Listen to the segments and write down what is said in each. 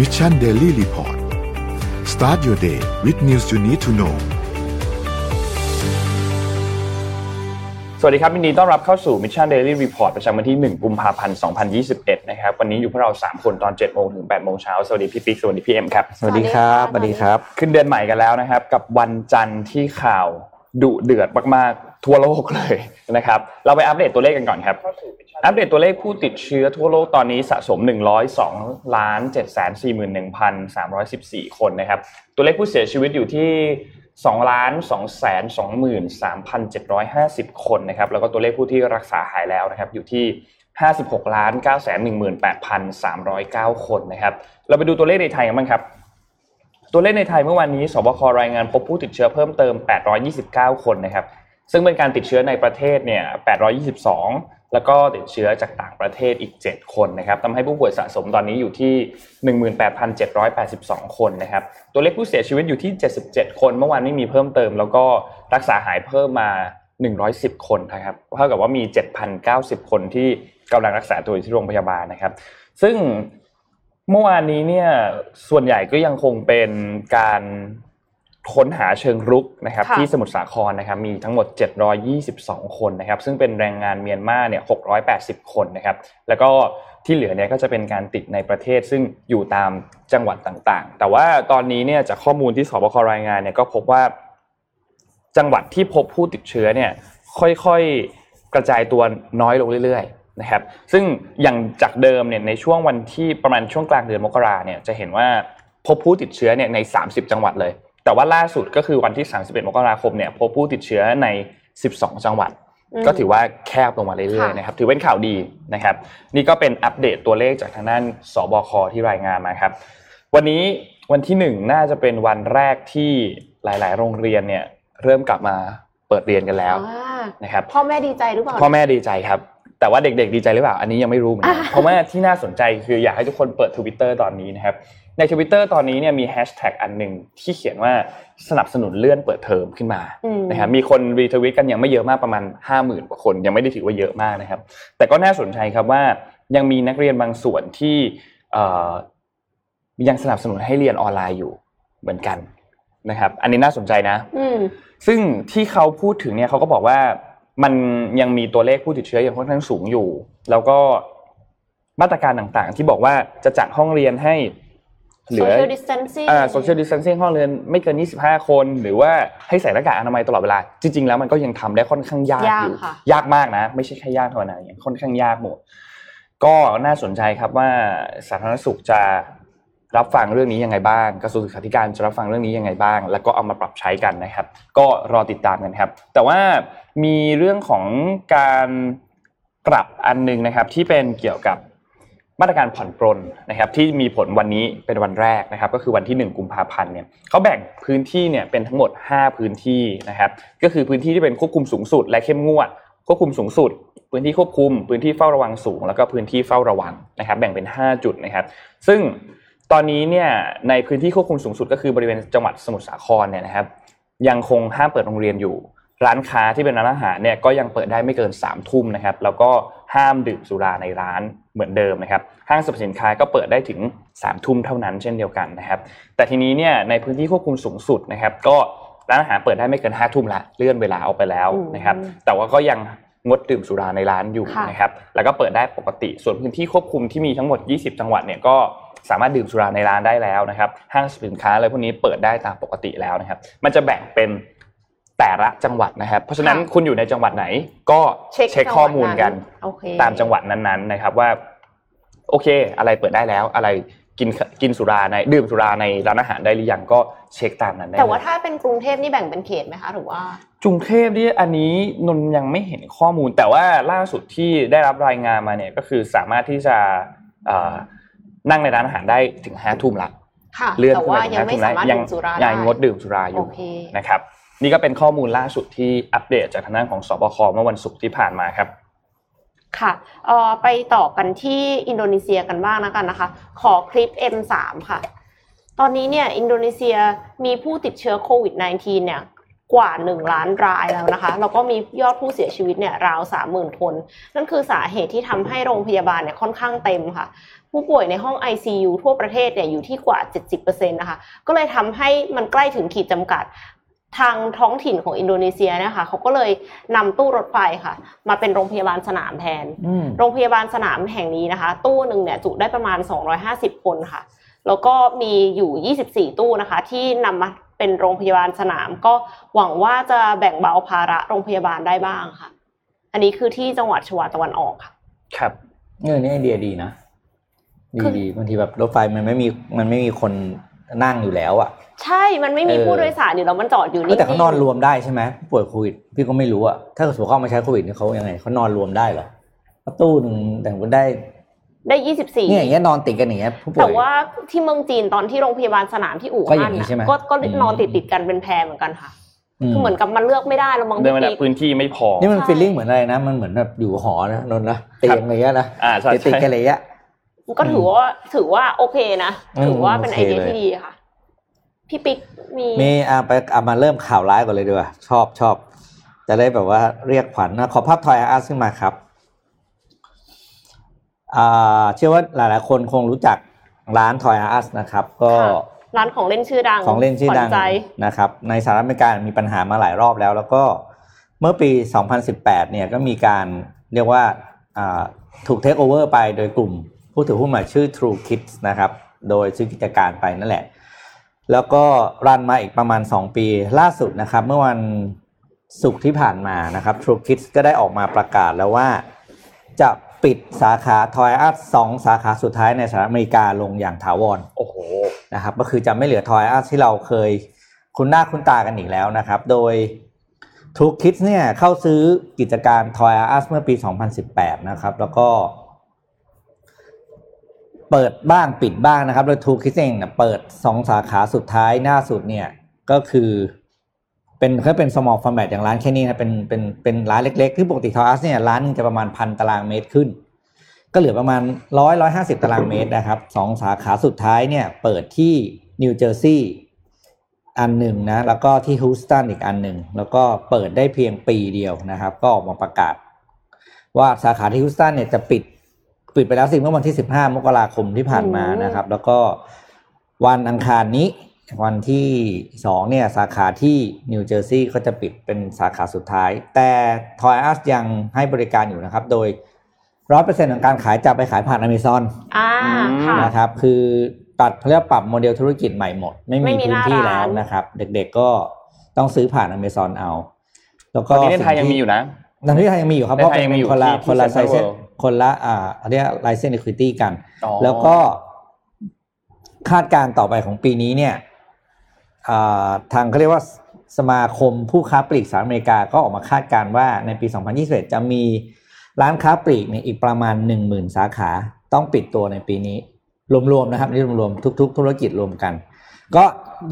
Mission Daily Report start your day with news you need to know สวัสดีครับยินดีต้อนรับเข้าสู่ Mission Daily Report ประจำวันที่ 1 กุมภาพันธ์ 2021 นะครับ วันนี้อยู่พวกเรา 3 คนตอน 7 โมงถึง 8 โมงเช้า สวัสดีพี่ปิ๊ก สวัสดีพี่เอ็มครับ สวัสดีครับ สวัสดีครับ ขึ้นเดือนใหม่กันแล้วนะครับ กับวันจันทร์ที่ข่าวดุเดือดมากๆ ทั่วโลกเลยนะครับ เราไปอัปเดตตัวเลขกันก่อนครับ อัปเดตตัวเลขผู้ติดเชื้อทั่วโลกตอนนี้สะสม 102ล้าน741,314 คนนะครับ ตัวเลขผู้เสียชีวิตอยู่ที่2ล้าน2แสน23,750 คนนะครับ แล้วก็ตัวเลขผู้ที่รักษาหายแล้วนะครับอยู่ที่ 56ล้าน9แสน18,309 คนนะครับ เราไปดูตัวเลขในไทยกันบ้างครับตัวเลขในไทยเมื่อวานนี้ สบครายงานพบผู้ติดเชื้อเพิ่มเติม 829 คนนะครับ ซึ่งเป็นการติดเชื้อในประเทศเนี่ย 822 แล้วก็ติดเชื้อจากต่างประเทศอีก 7 คนนะครับทำให้ผู้ป่วยสะสมตอนนี้อยู่ที่ 18,782 คนนะครับ ตัวเลขผู้เสียชีวิตอยู่ที่ 77 คน เมื่อวานไม่มีเพิ่มเติม แล้วก็รักษาหายเพิ่มมา 110 คนนะครับ เท่ากับว่ามี 7,090 คนที่กำลังรักษาตัวอยู่ที่โรงพยาบาลนะครับ ซึ่งเมื่อวานนี้เนี่ยส่วนใหญ่ก็ยังคงเป็นการ ค้นหาเชิงรุกนะครับค่ะที่สมุทรสาครนะครับมีทั้งหมด 722 คนนะครับซึ่งเป็นแรงงานเมียนมาเนี่ย680 คนนะครับแล้วก็ที่เหลือเนี่ยก็จะเป็นการติดในประเทศซึ่งอยู่ตามจังหวัดต่างๆ แต่ว่าตอนนี้เนี่ยจากข้อมูลที่สบครายงานเนี่ยก็พบว่าจังหวัดที่พบผู้ติดเชื้อเนี่ยค่อยๆกระจายตัวน้อยลงเรื่อยๆนะครับซึ่งอย่างจากเดิมเนี่ยในช่วงวันที่ประมาณช่วงกลางเดือนมกราเนี่ยจะเห็นว่าพบผู้ติดเชื้อเนี่ยใน 30 จังหวัดเลย แต่ว่าล่าสุดก็คือวันที่ 31 มกราคมเนี่ยพบผู้ติดเชื้อใน 12 จังหวัดอืมก็ถือว่าแคบลงมาเรื่อยๆค่ะนะครับถือเป็นข่าวดีนะครับ นี่ก็เป็นอัปเดตตัวเลขจากทางด้านสบคที่รายงานมาครับ วันนี้วันที่หนึ่งน่าจะเป็นวันแรกที่หลาย ๆ โรงเรียนเนี่ยเริ่มกลับมาเปิดเรียนกันแล้วอ่านะครับพ่อแม่ดีใจหรือเปล่าพ่อแม่ดีใจครับแต่ว่าเด็กๆดีใจหรือเปล่าอันนี้ยังไม่รู้เหมือนกันอ่าเพราะว่าที่น่าสนใจคืออยากให้ทุกคนเปิดทวิตเตอร์ตอนนี้นะครับ ในทวิตเตอร์ตอนนี้เนี่ยมีแฮชแท็กอันหนึ่งที่เขียนว่าสนับสนุนเลื่อนเปิดเทอมขึ้นมาอืมนะครับมีคน retweet กันยังไม่เยอะมากประมาณ 5 0,000กว่าคนยังไม่ได้ถือว่าเยอะมากนะครับ แต่ก็น่าสนใจครับว่ายังมีนักเรียนบางส่วนที่เอ่อยังสนับสนุนให้เรียนออนไลน์อยู่เหมือนกันนะครับ อันนี้น่าสนใจนะอืมซึ่งที่เขาพูดถึงเนี่ยเขาก็บอกว่ามันยังมีตัวเลขผู้ติดเชื้อยังค่อนข้างสูงอยู่ แล้วก็มาตรการต่างๆ ที่บอกว่าจะจัดห้องเรียนให้ เหลือ social distancing อ่า social distancing ห้องเรียนไม่เกิน 25 คน หรือว่าให้ใส่หน้ากากอนามัยตลอดเวลา จริง ๆ แล้วมันก็ยังทำได้ค่อนข้างยากยากอยู่ค่ะยากมากนะ ไม่ใช่แค่ยากเท่านั้นยังค่อนข้างยากหมด ก็น่าสนใจครับว่าสาธารณสุขจะรับฟังเรื่องนี้ยังไงบ้าง กระทรวงศึกษาธิการจะรับฟังเรื่องนี้ยังไงบ้าง แล้วก็เอามาปรับใช้กันนะครับ ก็รอติดตามกันครับ แต่ว่ามีเรื่องของการปรับอันหนึงนะครับที่เป็นเกี่ยวกับ มาตรการผ่อนปรนนะครับที่มีผลวันนี้เป็นวันแรกนะครับก็คือวันที่ 1 กุมภาพันธ์เนี่ยเขาแบ่งพื้นที่เนี่ยเป็นทั้งหมด 5 พื้นที่นะครับก็คือพื้นที่ที่เป็นควบคุมสูงสุด และเข้มงวดควบคุมสูงสุด พื้นที่ควบคุม พื้นที่เฝ้าระวังสูง แล้วก็พื้นที่เฝ้าระวังนะครับแบ่งเป็น 5 จุดนะครับซึ่งตอนนี้เนี่ยในพื้นที่ควบคุมสูงสุดก็คือบริเวณจังหวัดสมุทรสาครเนี่ยนะครับยังคงห้ามเปิดโรงเรียนอยู่ ร้านค้าที่เป็นร้านอาหารเนี่ยก็ยังเปิดได้ไม่เกิน3ามทุ่มนะครับแล้วก็ห้ามดื่มสุราในร้าน เหมือนเดิมนะครับห้างสรรพสินค้าก็เปิดได้ถึง3ามทุ่มเท่านั้นเช่นเดียวกันนะครับแต่ทีนี้เนี่ยในพื้นที่ควบคุมสูงสุดนะครับก็ร้านอาหารเปิดได้ไม่เกิน5้าทุ่มละเลื่อนเวลาออกไปแล้วนะครับแต่ว่าก็ยังงดดื่มสุราในร้านอยู่ค่ะนะครับแล้วก็เปิดได้ปกติส่วนพื้นที่ควบคุมที่มีทั้งหมด 20 จังหวัดเนี่ยก็สามารถดื่มสุราในร้านได้แล้วนะครับห้างสรรพสินค้าอะไรพวกนี้เปิดได้ตามปกติแล้วนะครับ มันจะแบ่งเป็น แต่ละจังหวัดนะครับ เพราะฉะนั้นค่ะคุณอยู่ในจังหวัดไหน ก็เช็คเช็คข้อมูลกันโอเคตามจังหวัดนั้นๆนะครับว่า โอเค อะไรเปิดได้แล้ว อะไรกินกินสุราในดื่มสุราในร้านอาหารได้หรือยังก็เช็คตามนั้นได้แต่ว่าเลยถ้าเป็นกรุงเทพนี่แบ่งเป็นเขตไหมคะหรือว่ากรุงเทพนี่อันนี้นนยังไม่เห็นข้อมูล แต่ว่าล่าสุดที่ได้รับรายงานมาเนี่ยก็คือสามารถที่จะเอ่อนั่งในร้านอาหารได้ถึงห้าทุ่มละค่ะเลื่อนแต่ขึ้นว่าไปถึงยังห้าไม่ทุ่มสาแล้วมารถยัดื่มสุราได้ยังงดดื่มสุราอยู่โอเคนะครับ นี่ก็เป็นข้อมูลล่าสุดที่อัปเดตจากทางด้านของสบคเมื่อวันศุกร์ที่ผ่านมาครับค่ะเอ่อไปต่อกันที่อินโดนีเซียกันบ้างนะกันนะคะ ขอคลิป M3 ค่ะ ตอนนี้เนี่ยอินโดนีเซียมีผู้ติดเชื้อโควิด -19 เนี่ยกว่า 1 ล้านรายแล้วนะคะ แล้วก็มียอดผู้เสียชีวิตเนี่ยราว 30,000 คน นั่นคือสาเหตุที่ทำให้โรงพยาบาลเนี่ยค่อนข้างเต็มค่ะ ผู้ป่วยในห้อง ICU ทั่วประเทศเนี่ยอยู่ที่กว่า 70%นะคะ ก็เลยทำให้มันใกล้ถึงขีดจำกัด ทางท้องถิ่นของอินโดนีเซียเนะคะเขาก็เลยนำตู้รถไฟค่ะ มาเป็นโรงพยาบาลสนามแทนอืมโรงพยาบาลสนามแห่งนี้นะคะ ตู้หนึ่งเนี่ยจุได้ประมาณ 250 คนค่ะ แล้วก็มีอยู่ 24 ตู้นะคะ ที่นำมาเป็นโรงพยาบาลสนาม ก็หวังว่าจะแบ่งเบาภาระโรงพยาบาลได้บ้างค่ะ อันนี้คือที่จังหวัดชวาตะวันออกค่ะ ครับเออนี่ไอเดียดีนะดีคือดีบางทีแบบรถไฟมันไม่มีมันไม่มีคนนั่งอยู่แล้วอะ ใช่มันไม่มีเออผู้โดยสารอยู่แล้วมันจอดอยู่เออนี่แต่เขานอนรวมได้ใช่ไหมผู้ป่วยโควิดพี่ก็ไม่รู้อะถ้าเกิดสมมติเขาเอามาใช้โควิดเนี่ยเขายังไงเขานอนรวมได้เหรอประตูหนึ่งแต่งก็ได้ได้เนี่ยอย่าง24เงี้ยนอนติดกันอย่างเงี้ยผู้ป่วยแต่ว่าที่เมืองจีนตอนที่โรงพยาบาลสนามที่อู่ก็อฮั่ย่านงนี้น่ะใช่ไหมก็ก็อืมนอนติดติดๆกันเป็นแพรเหมือนกันค่ะอืมคือเหมือนกับมันเลือกไม่ได้แล้วมั้งเดินมาพี่จากปิ๊กพื้นที่ไม่พอนี่มันใช่ฟีลลิ่งเหมือนอะไรนะ มันเหมือนแบบอยู่หอนะนนท์นะเตียงอะไรเงี้ยนะอ่าใช่ติดใช่ๆกันอะไรเงี้ยก็ถือว่าถือว่าโอเคนะอืมถือว่าเป็นไอโอเคเดียเลยที่ดีค่ะ พี่ปิ๊กมีมีอ่าไปเอามาเริ่มข่าวร้ายก่อนเลยดีกว่า ชอบชอบ จะได้แบบว่าเรียกขวัญนะขอภาพทอยอาร์ตขึ้นมาครับอ่าเชื่อว่าหลาย ๆ คนคงรู้จักร้านทอยอาร์ตนะครับ ก็ค่ะร้านของเล่นชื่อดังของเล่นชื่อดังขวัญใจนะครับ ในสหรัฐอเมริกามีปัญหามาหลายรอบแล้ว แล้วก็เมื่อปี 2018 เนี่ยก็มีการเรียกว่าอ่าถูกเทคโอเวอร์ไปโดยกลุ่มผู้ถือหุ้นใหม่ชื่อ True Kids นะครับ โดยซื้อกิจการไปนั่นแหละ แล้วก็รันมาอีกประมาณ 2 ปี ล่าสุดนะครับ เมื่อวันศุกร์ที่ผ่านมานะครับ True Kids ก็ได้ออกมาประกาศแล้วว่า จะปิดสาขา Toy Us สองสาขาสุดท้ายในสหรัฐอเมริกาลงอย่างถาวรโอ้โหนะครับ ก็คือจะไม่เหลือ Toy Us ที่เราเคยคุ้นหน้าคุ้นตากันอีกแล้วนะครับ โดย True Kids เนี่ยเข้าซื้อกิจการ Toy Us เมื่อปี 2018 นะครับ แล้วก็ เปิดบ้างปิดบ้างนะครับ โดย True Kids เองเนี่ยเปิด 2 สาขาสุดท้ายหน้าสุดเนี่ยก็คือเป็นเขาเป็น small format อย่างร้านแค่นี้นะเป็นเป็นเป็นร้านเล็กๆที่ปกติ Toy Us เนี่ยร้านหนึงจะประมาณพันตารางเมตรขึ้น ก็เหลือประมาณร้อยร้อยห้าสิบตารางเมตรนะครับสองสาขาสุดท้ายเนี่ยเปิดที่นิวเจอร์ซีย์อันหนึ่งนะ แล้วก็ที่ฮูสตันอีกอันหนึ่ง แล้วก็เปิดได้เพียงปีเดียวนะครับ ก็ออกมาประกาศ ว่าสาขาที่ฮูสตันเนี่ยจะปิด ปิดไปแล้วสิเมื่อวันที่ 15 มกราคมที่ผ่านมานะครับ แล้วก็วันอังคารนี้ วันที่สองเนี่ย สาขาที่นิวเจอร์ซีย์ก็จะปิดเป็นสาขาสุดท้าย แต่ทอยอัสยังให้บริการอยู่นะครับ โดยร้อยเปอร์เซ็นต์ของการขายจะไปขายผ่านอเมซอนอ่าอืมค่ะนะครับ คือตัดเขาเรียกว่าปรับโมเดลธุรกิจใหม่หมด ไม่ไม่มีมีพื้นที่หน้าร้านแล้วนะครับ เด็กๆก็ต้องซื้อผ่านอเมซอนเอา แล้วตก็อนนี้ในไทยยังมีอยู่นะตอนนี้ไทยยังมีอยู่ครับในเพราะไทยเป็นยังมีอยู่คนละที่คนละที่ไซ Central เซ World คนละอ่าเรียกไลเซน e ควิตี้กันอ๋อแล้วก็คาดการณ์ต่อไปของปีนี้เนี่ยอ่าทางเขาเรียกว่าสมาคมผู้ค้าปลีกสหรัฐอเมริกาก็ออกมาคาดการณ์ว่าในปี 2021 จะมีร้านค้าปลีกเนี่ยอีกประมาณ 10,000 สาขาต้องปิดตัวในปีนี้ รวมๆนะครับนี่รวมๆทุก ๆ ธุรกิจรวมกัน ก็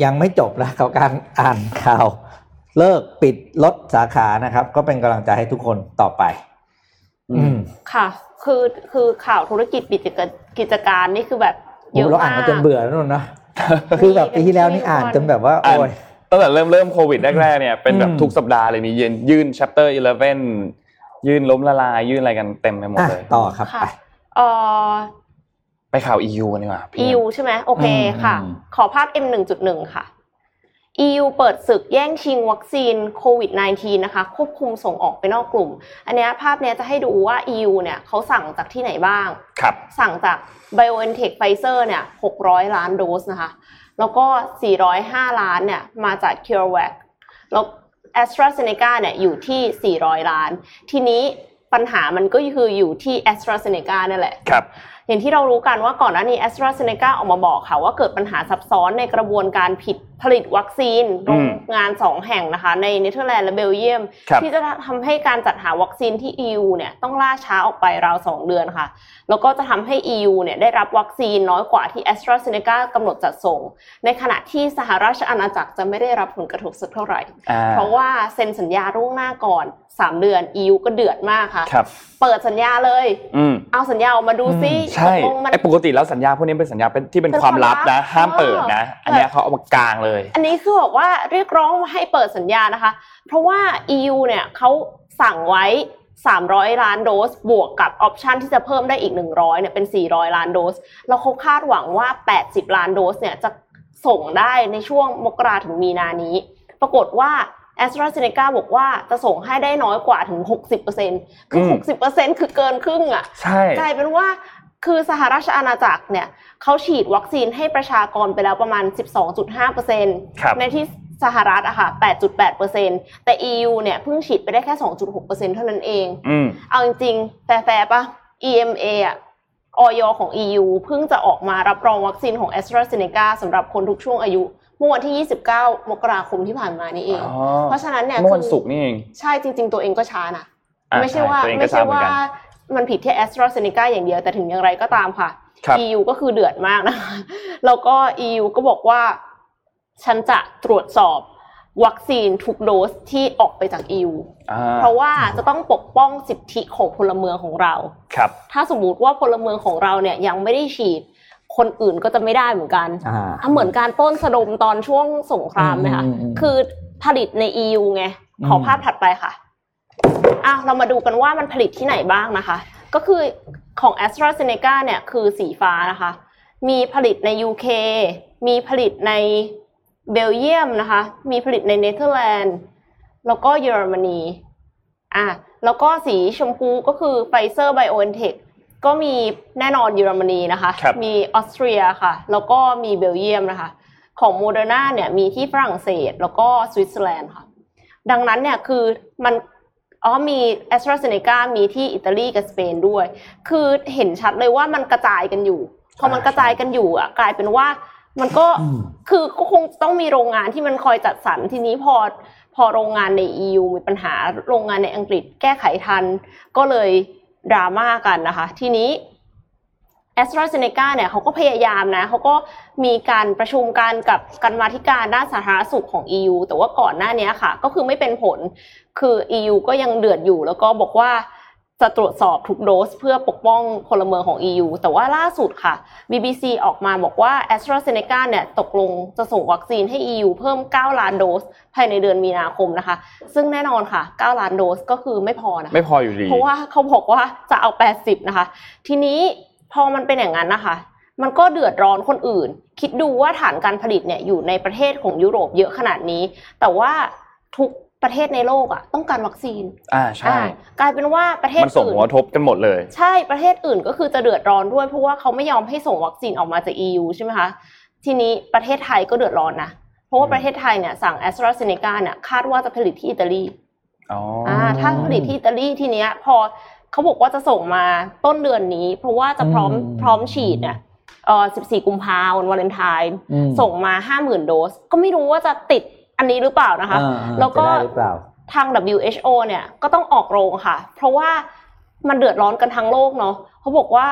ยังไม่จบนะกับการอ่านข่าว เลิกปิดลดสาขานะครับ ก็เป็นกำลังใจให้ทุกคนต่อไปอืม ค่ะ คือคือข่าวธุรกิจปิดกิจกิจการนี่คือแบบเยอะเราอ่านมากมาจนเบื่อแล้วนนนะคือแบบปีที่แล้วนี่อ่านจนแบบว่าอ่านโอ้ยตั้งแต่เริ่มเริ่มโควิดแรกๆเนี่ยเป็นแบบอืมทุกสัปดาห์เลยมียื่นยื่น chapter 11 ยื่นล้มละลาย ยื่นอะไรกันเต็มไปหมดอะเลยต่อครับค่ะไปเอ่อไปข่าว EU กันดีกว่าพี่ EU ใช่ไหมโอเคอืมค่ะอืมขอภาพ M 1.1ค่ะ EU เปิดศึกแย่งชิงวัคซีนโควิด -19 นะคะ ควบคุมส่งออกไปนอกกลุ่ม อันเนี้ยภาพเนี้ยจะให้ดูว่า EU เนี่ยเขาสั่งจากที่ไหนบ้างครับสั่งจาก BioNTech Pfizer เนี่ย 600 ล้านโดสนะคะ แล้วก็ 405 ล้านเนี่ย มาจาก CureVac แล้ว AstraZeneca เนี่ย อยู่ที่ 400 ล้าน ทีนี้ปัญหามันก็คืออยู่ที่ AstraZeneca นั่นแหละครับ อย่างที่เรารู้กันว่าก่อนหน้านี้ a s t r a z เซ e c a ออกมาบอกค่ะว่าเกิดปัญหาซับซ้อนในกระบวนการผิดผลิตวัคซีนโรงงาน 2 แห่งนะคะ ในเนเธอร์แลนด์และเบลเยียมครับที่จะทำให้การจัดหาวัคซีนที่ EU เนี่ยต้องล่าช้าออกไปราว 2 เดือนค่ะ แล้วก็จะทำให้ EU เนี่ยได้รับวัคซีนน้อยกว่าที่ AstraZeneca กำหนดจัดส่ง ในขณะที่สหราชอาณาจักรจะไม่ได้รับผลกระทบสักเท่าไหร่อ่าเพราะว่าเซ็นสัญญาล่วงหน้าก่อน 3เดือน EU ก็เดือดมากค่ะ ครับ เปิดสัญญาเลย อืม เอาสัญญาออกมาดูซิ ใช่ตกลงมัน ไอ้ปกติแล้วสัญญาพวกนี้เป็นสัญญาเป็นที่เป็นเป็นความลับนะความลับห้ามเปิดนะ เอออั อันเนี้ยเขาเอามากลางเลย อันนี้คือบอกว่าเรียกร้องให้เปิดสัญญานะคะ เพราะว่า EU เนี่ยเขาสั่งไว้ 300 ล้านโดส บวกกับออปชันที่จะเพิ่มได้อีก 100เนี่ยเป็น 400 ล้านโดส แล้วเขาคาดหวังว่า 80 ล้านโดสเนี่ยจะส่งได้ในช่วงมกราถึงมีนานี้ ปรากฏว่า a s t r a z เซ e c a บอกว่าจะส่งให้ได้น้อยกว่าถึง 60%คืออืม60%คือเกินครึ่งอะใช่กลายเป็นว่าคือสหราชอาณาจักรเนี่ยเขาฉีดวัคซีนให้ประชากรไปแล้วประมาณ 12.5%ครับในที่สหรัฐอะค่ะ 8.8%แต่ EU เนี่ยเพิ่งฉีดไปได้แค่ 2.6%เท่านั้นเองอืมเอาจริงๆแฟร์ๆปะ EMA อะออยของ EU เพิ่งจะออกมารับรองวัคซีนของ a s t r a z เซ e c a สำหรับคนทุกช่วงอายุ เมื่อวันที่ 29 มกราคมที่ผ่านมานี่เองอ๋อเพราะฉะนั้นเนี่ยเมื่อวันคือศุกร์นี่เอง ใช่จริง ๆ ตัวเองก็ช้านะอะไม่ใช่ว่าตัวเองก็ไม่ทราใช่บเหมือนว่ากันมันผิดที่ a s t r a z เซ e c a อย่างเดียวแต่ถึงอย่างไรก็ตามค่ะครับ EU ก็คือเดือดมากนะคะแล้วก็ EU ก็บอกว่า ฉันจะตรวจสอบวัคซีนทุกโดสที่ออกไปจาก EU อ่าเพราะว่าจะต้องปกป้องสิทธิของพลเมืองของเรา ครับ ถ้าสมมุติว่าพลเมืองของเราเนี่ยยังไม่ได้ฉีด คนอื่นก็จะไม่ได้เหมือนกันอ่าอะเหมือนการปล้นสะดมตอนช่วงสงครามไหมคะอืมอืมอืมคือผลิตใน EU ไงขอภาพถัดไปค่ะอะ เรามาดูกันว่ามันผลิตที่ไหนบ้างนะคะ ก็คือของ AstraZeneca เนี่ยคือสีฟ้านะคะ มีผลิตใน UK มีผลิตในเบลเยียมนะคะ มีผลิตในเนเธอร์แลนด์ แล้วก็เยอรมนี อะ แล้วก็สีชมพูก็คือ Pfizer BioNTech ก็มีแน่นอนเยอรมนีนะคะครับมีออสเตรียค่ะ แล้วก็มีเบลเยียมนะคะ ของโมเดอร์นาเนี่ยมีที่ฝรั่งเศส แล้วก็สวิตเซอร์แลนด์ค่ะ ดังนั้นเนี่ยคือมันอ๋อมีแอสตราเซเนกามีที่อิตาลีกับสเปนด้วย คือเห็นชัดเลยว่ามันกระจายกันอยู่ พอมันอ่ากระจายกันอยู่อะกลายเป็นว่ามันก็อืมคือก็คงต้องมีโรงงานที่มันคอยจัดสรรทีนี้พอพอโรงงานใน EU มีปัญหาโรงงานในอังกฤษแก้ไขทัน ก็เลย ดราม่ากันนะคะ ทีนี้แอสตราเซเนกาเนี่ยเขาก็พยายามนะเขาก็มีการประชุมกันกับกันมาธิการด้านสาธารณสุขของ EU แต่ว่าก่อนหน้านี้ค่ะ ก็คือไม่เป็นผลคือ EU ก็ยังเดือดอยู่แล้วก็บอกว่า จะตรวจสอบทุกโดสเพื่อปกป้องพลเมืองของ EU แต่ว่าล่าสุดค่ะ BBC ออกมาบอกว่า a s t r a z เซ e c a เนี่ยตกลงจะส่งวัคซีนให้ EU เพิ่ม 9 ล้านโดส ภายในเดือนมีนาคมนะคะ ซึ่งแน่นอนค่ะ 9 ล้านโดสก็คือไม่พอนะคะไม่พออยู่ดี เพราะว่าเขาบอกว่าจะเอา 80 นะคะ ทีนี้พอมันเป็นอย่างนั้นนะคะ มันก็เดือดร้อนคนอื่น คิดดูว่าฐานการผลิตเนี่ยอยู่ในประเทศของยุโรปเยอะขนาดนี้ แต่ว่าทุก ประเทศในโลกอะต้องการวัคซีน อ่าใช่อ่ากลายเป็นว่าประเทศมันส่งอื่นหัวทบกันหมดเลย ใช่ประเทศอื่นก็คือจะเดือดร้อนด้วยเพราะว่าเขาไม่ยอมให้ส่งวัคซีนออกมาจาก EU ใช่ไหมคะทีนี้ประเทศไทยก็เดือดร้อนนะเพราะว่าประเทศไทยเนี่ยสั่งแอสตราเซเนกาเนี่ยคาดว่าจะผลิตที่อิตาลีอ๋ออ่าถ้าผลิตที่อิตาลีทีเนี้ยพอเขาบอกว่าจะส่งมาต้นเดือนนี้ เพราะว่าจะพร้อมอืม พร้อมฉีดเนี่ยเอ่อ14 กุมภาพันธ์วันวาเลนไทน์ อืม ส่งมา50,000โดส ก็ไม่รู้ว่าจะติด อันนี้หรือเปล่านะคะอ่าอ่าแล้วก็จะได้หรือเปล่าทาง WHO เนี่ยก็ต้องออกโรงค่ะ เพราะว่ามันเดือดร้อนกันทั้งโลกเนาะเขาบอกว่า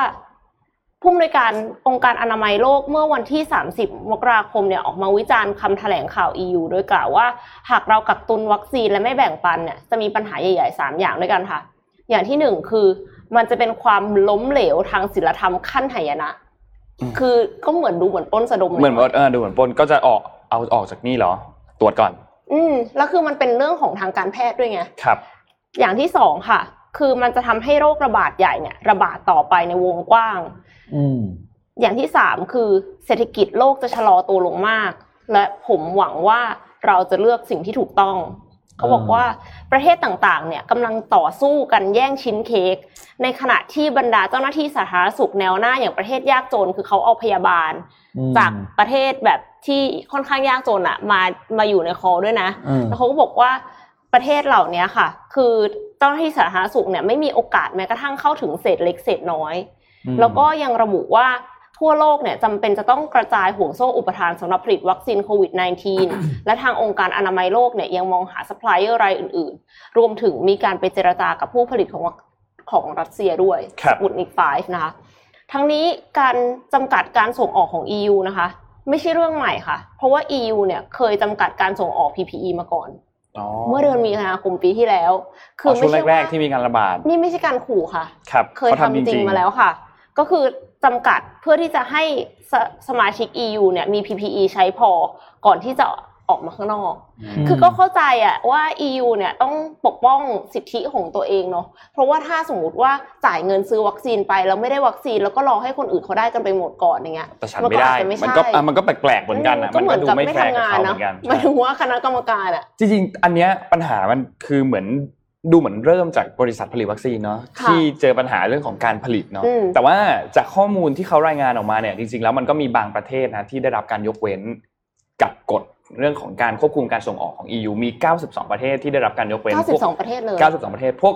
ผู้อำนวยการองค์การอนามัยโลกเมื่อวันที่ 30 มกราคมเนี่ยออกมาวิจารณ์คำแถลงข่าว EU โดยกล่าวว่า หากเรากักตุนวัคซีนและไม่แบ่งปันเนี่ยจะมีปัญหาใหญ่ๆ 3 อย่างด้วยกันค่ะ อย่างที่หนึ่งคือมันจะเป็นความล้มเหลวทางศีลธรรมขั้นหายนะอืมคือก็เหมือนดูเหมือนปล้นสะดมลยเหมือนว่าเออดูเหมือนปนก็จะออกเอาออกจากนี่เหรอ ตรวจก่อน อืมแล้วคือมันเป็นเรื่องของทางการแพทย์ด้วยไงครับ อย่างที่สองค่ะ คือมันจะทำให้โรคระบาดใหญ่เนี่ย ระบาดต่อไปในวงกว้าง อืมอย่างที่สามคือเศรษฐกิจโลกจะชะลอตัวลงมาก และผมหวังว่าเราจะเลือกสิ่งที่ถูกต้อง เขาบอกว่าประเทศต่างๆ เนี่ยกำลังต่อสู้กันแย่งชิ้นเค้กในขณะที่บรรดาเจ้าหน้าที่สาธารณสุขแนวหน้าอย่างประเทศยากจน คือเขาเอาพยาบาลอืม จากประเทศแบบที่ค่อนข้างยากจนอะมามาอยู่ในคอด้วยนะอืมแล้วเขาก็บอกว่าประเทศเหล่านี้ค่ะ คือเจ้าหน้าที่สาธารณสุขเนี่ยไม่มีโอกาสแม้กระทั่งเข้าถึงเศษเล็กเศษน้อยอืมแล้วก็ยังระบุว่าทั่วโลกเนี่ยจำเป็นจะต้องกระจายห่วงโซ่อุปทานสำหรับผลิตวัคซีนโควิด -19 และทางองค์การอนามัยโลกเนี่ยยังมองหาซัพพลายเออร์รายอื่น ๆ รวมถึงมีการไปเจรจากับผู้ผลิตของวัคของรัสเซียด้วยครับ Sputnik 5นะคะ ทั้งนี้การจำกัดการส่งออกของ EU นะคะ ไม่ใช่เรื่องใหม่ค่ะ เพราะว่า EU เนี่ยเคยจำกัดการส่งออก PPE มาก่อนอ๋อเมื่อเดือนมีนาคมปีที่แล้ว คืคืออช่วไม่งใช่แรว่ากๆที่มีการระบาด นี่ไม่ใช่การขู่ค่ะครับเคยขาทำจริงมาแล้วค่ะ ก็คือจจำกัดเพื่อที่จะให้สสมาชิก EU เนี่ยมี PPE ใช้พอก่อนที่จะ ออกมาข้างนอกมคือก็เข้าใจอะว่า EU เนี่ยต้องปกป้องสิทธิของตัวเองเนาะ เพราะว่าถ้าสมมติว่าจ่ายเงินซื้อวัคซีนไปแล้วไม่ได้วัคซีนแล้วก็รอให้คนอื่นเขาได้กันไปหมดก่อนอย่างเงี้ยแต่ฉันไม่ได้อาจจะมันก็อะมันก็แปลกๆเหมือนกันอะก็มันเหมืก็อนดูกับไม่ไม่แฟร์ทำกับงานเขาเหนะมือนกันหมายถึงว่าคณะกรรมการอะจริงๆ อันเนี้ยปัญหามันคือเหมือนดูเหมือนเริ่มจากบริษัทผลิตวัคซีนเนาะค่ะที่เจอปัญหาเรื่องของการผลิตเนาะอืมแต่ว่าจากข้อมูลที่เขารายงานออกมาเนี่ยจริงๆแล้วมันก็มีบางประเทศนะที่ได้รับการยกเว้นกับกฎ เรื่องของการควบคุมการส่งออกของ EU มี 92 ประเทศที่ได้รับการยกเว้นพวก92 ประเทศเลย 92 ประเทศ พวก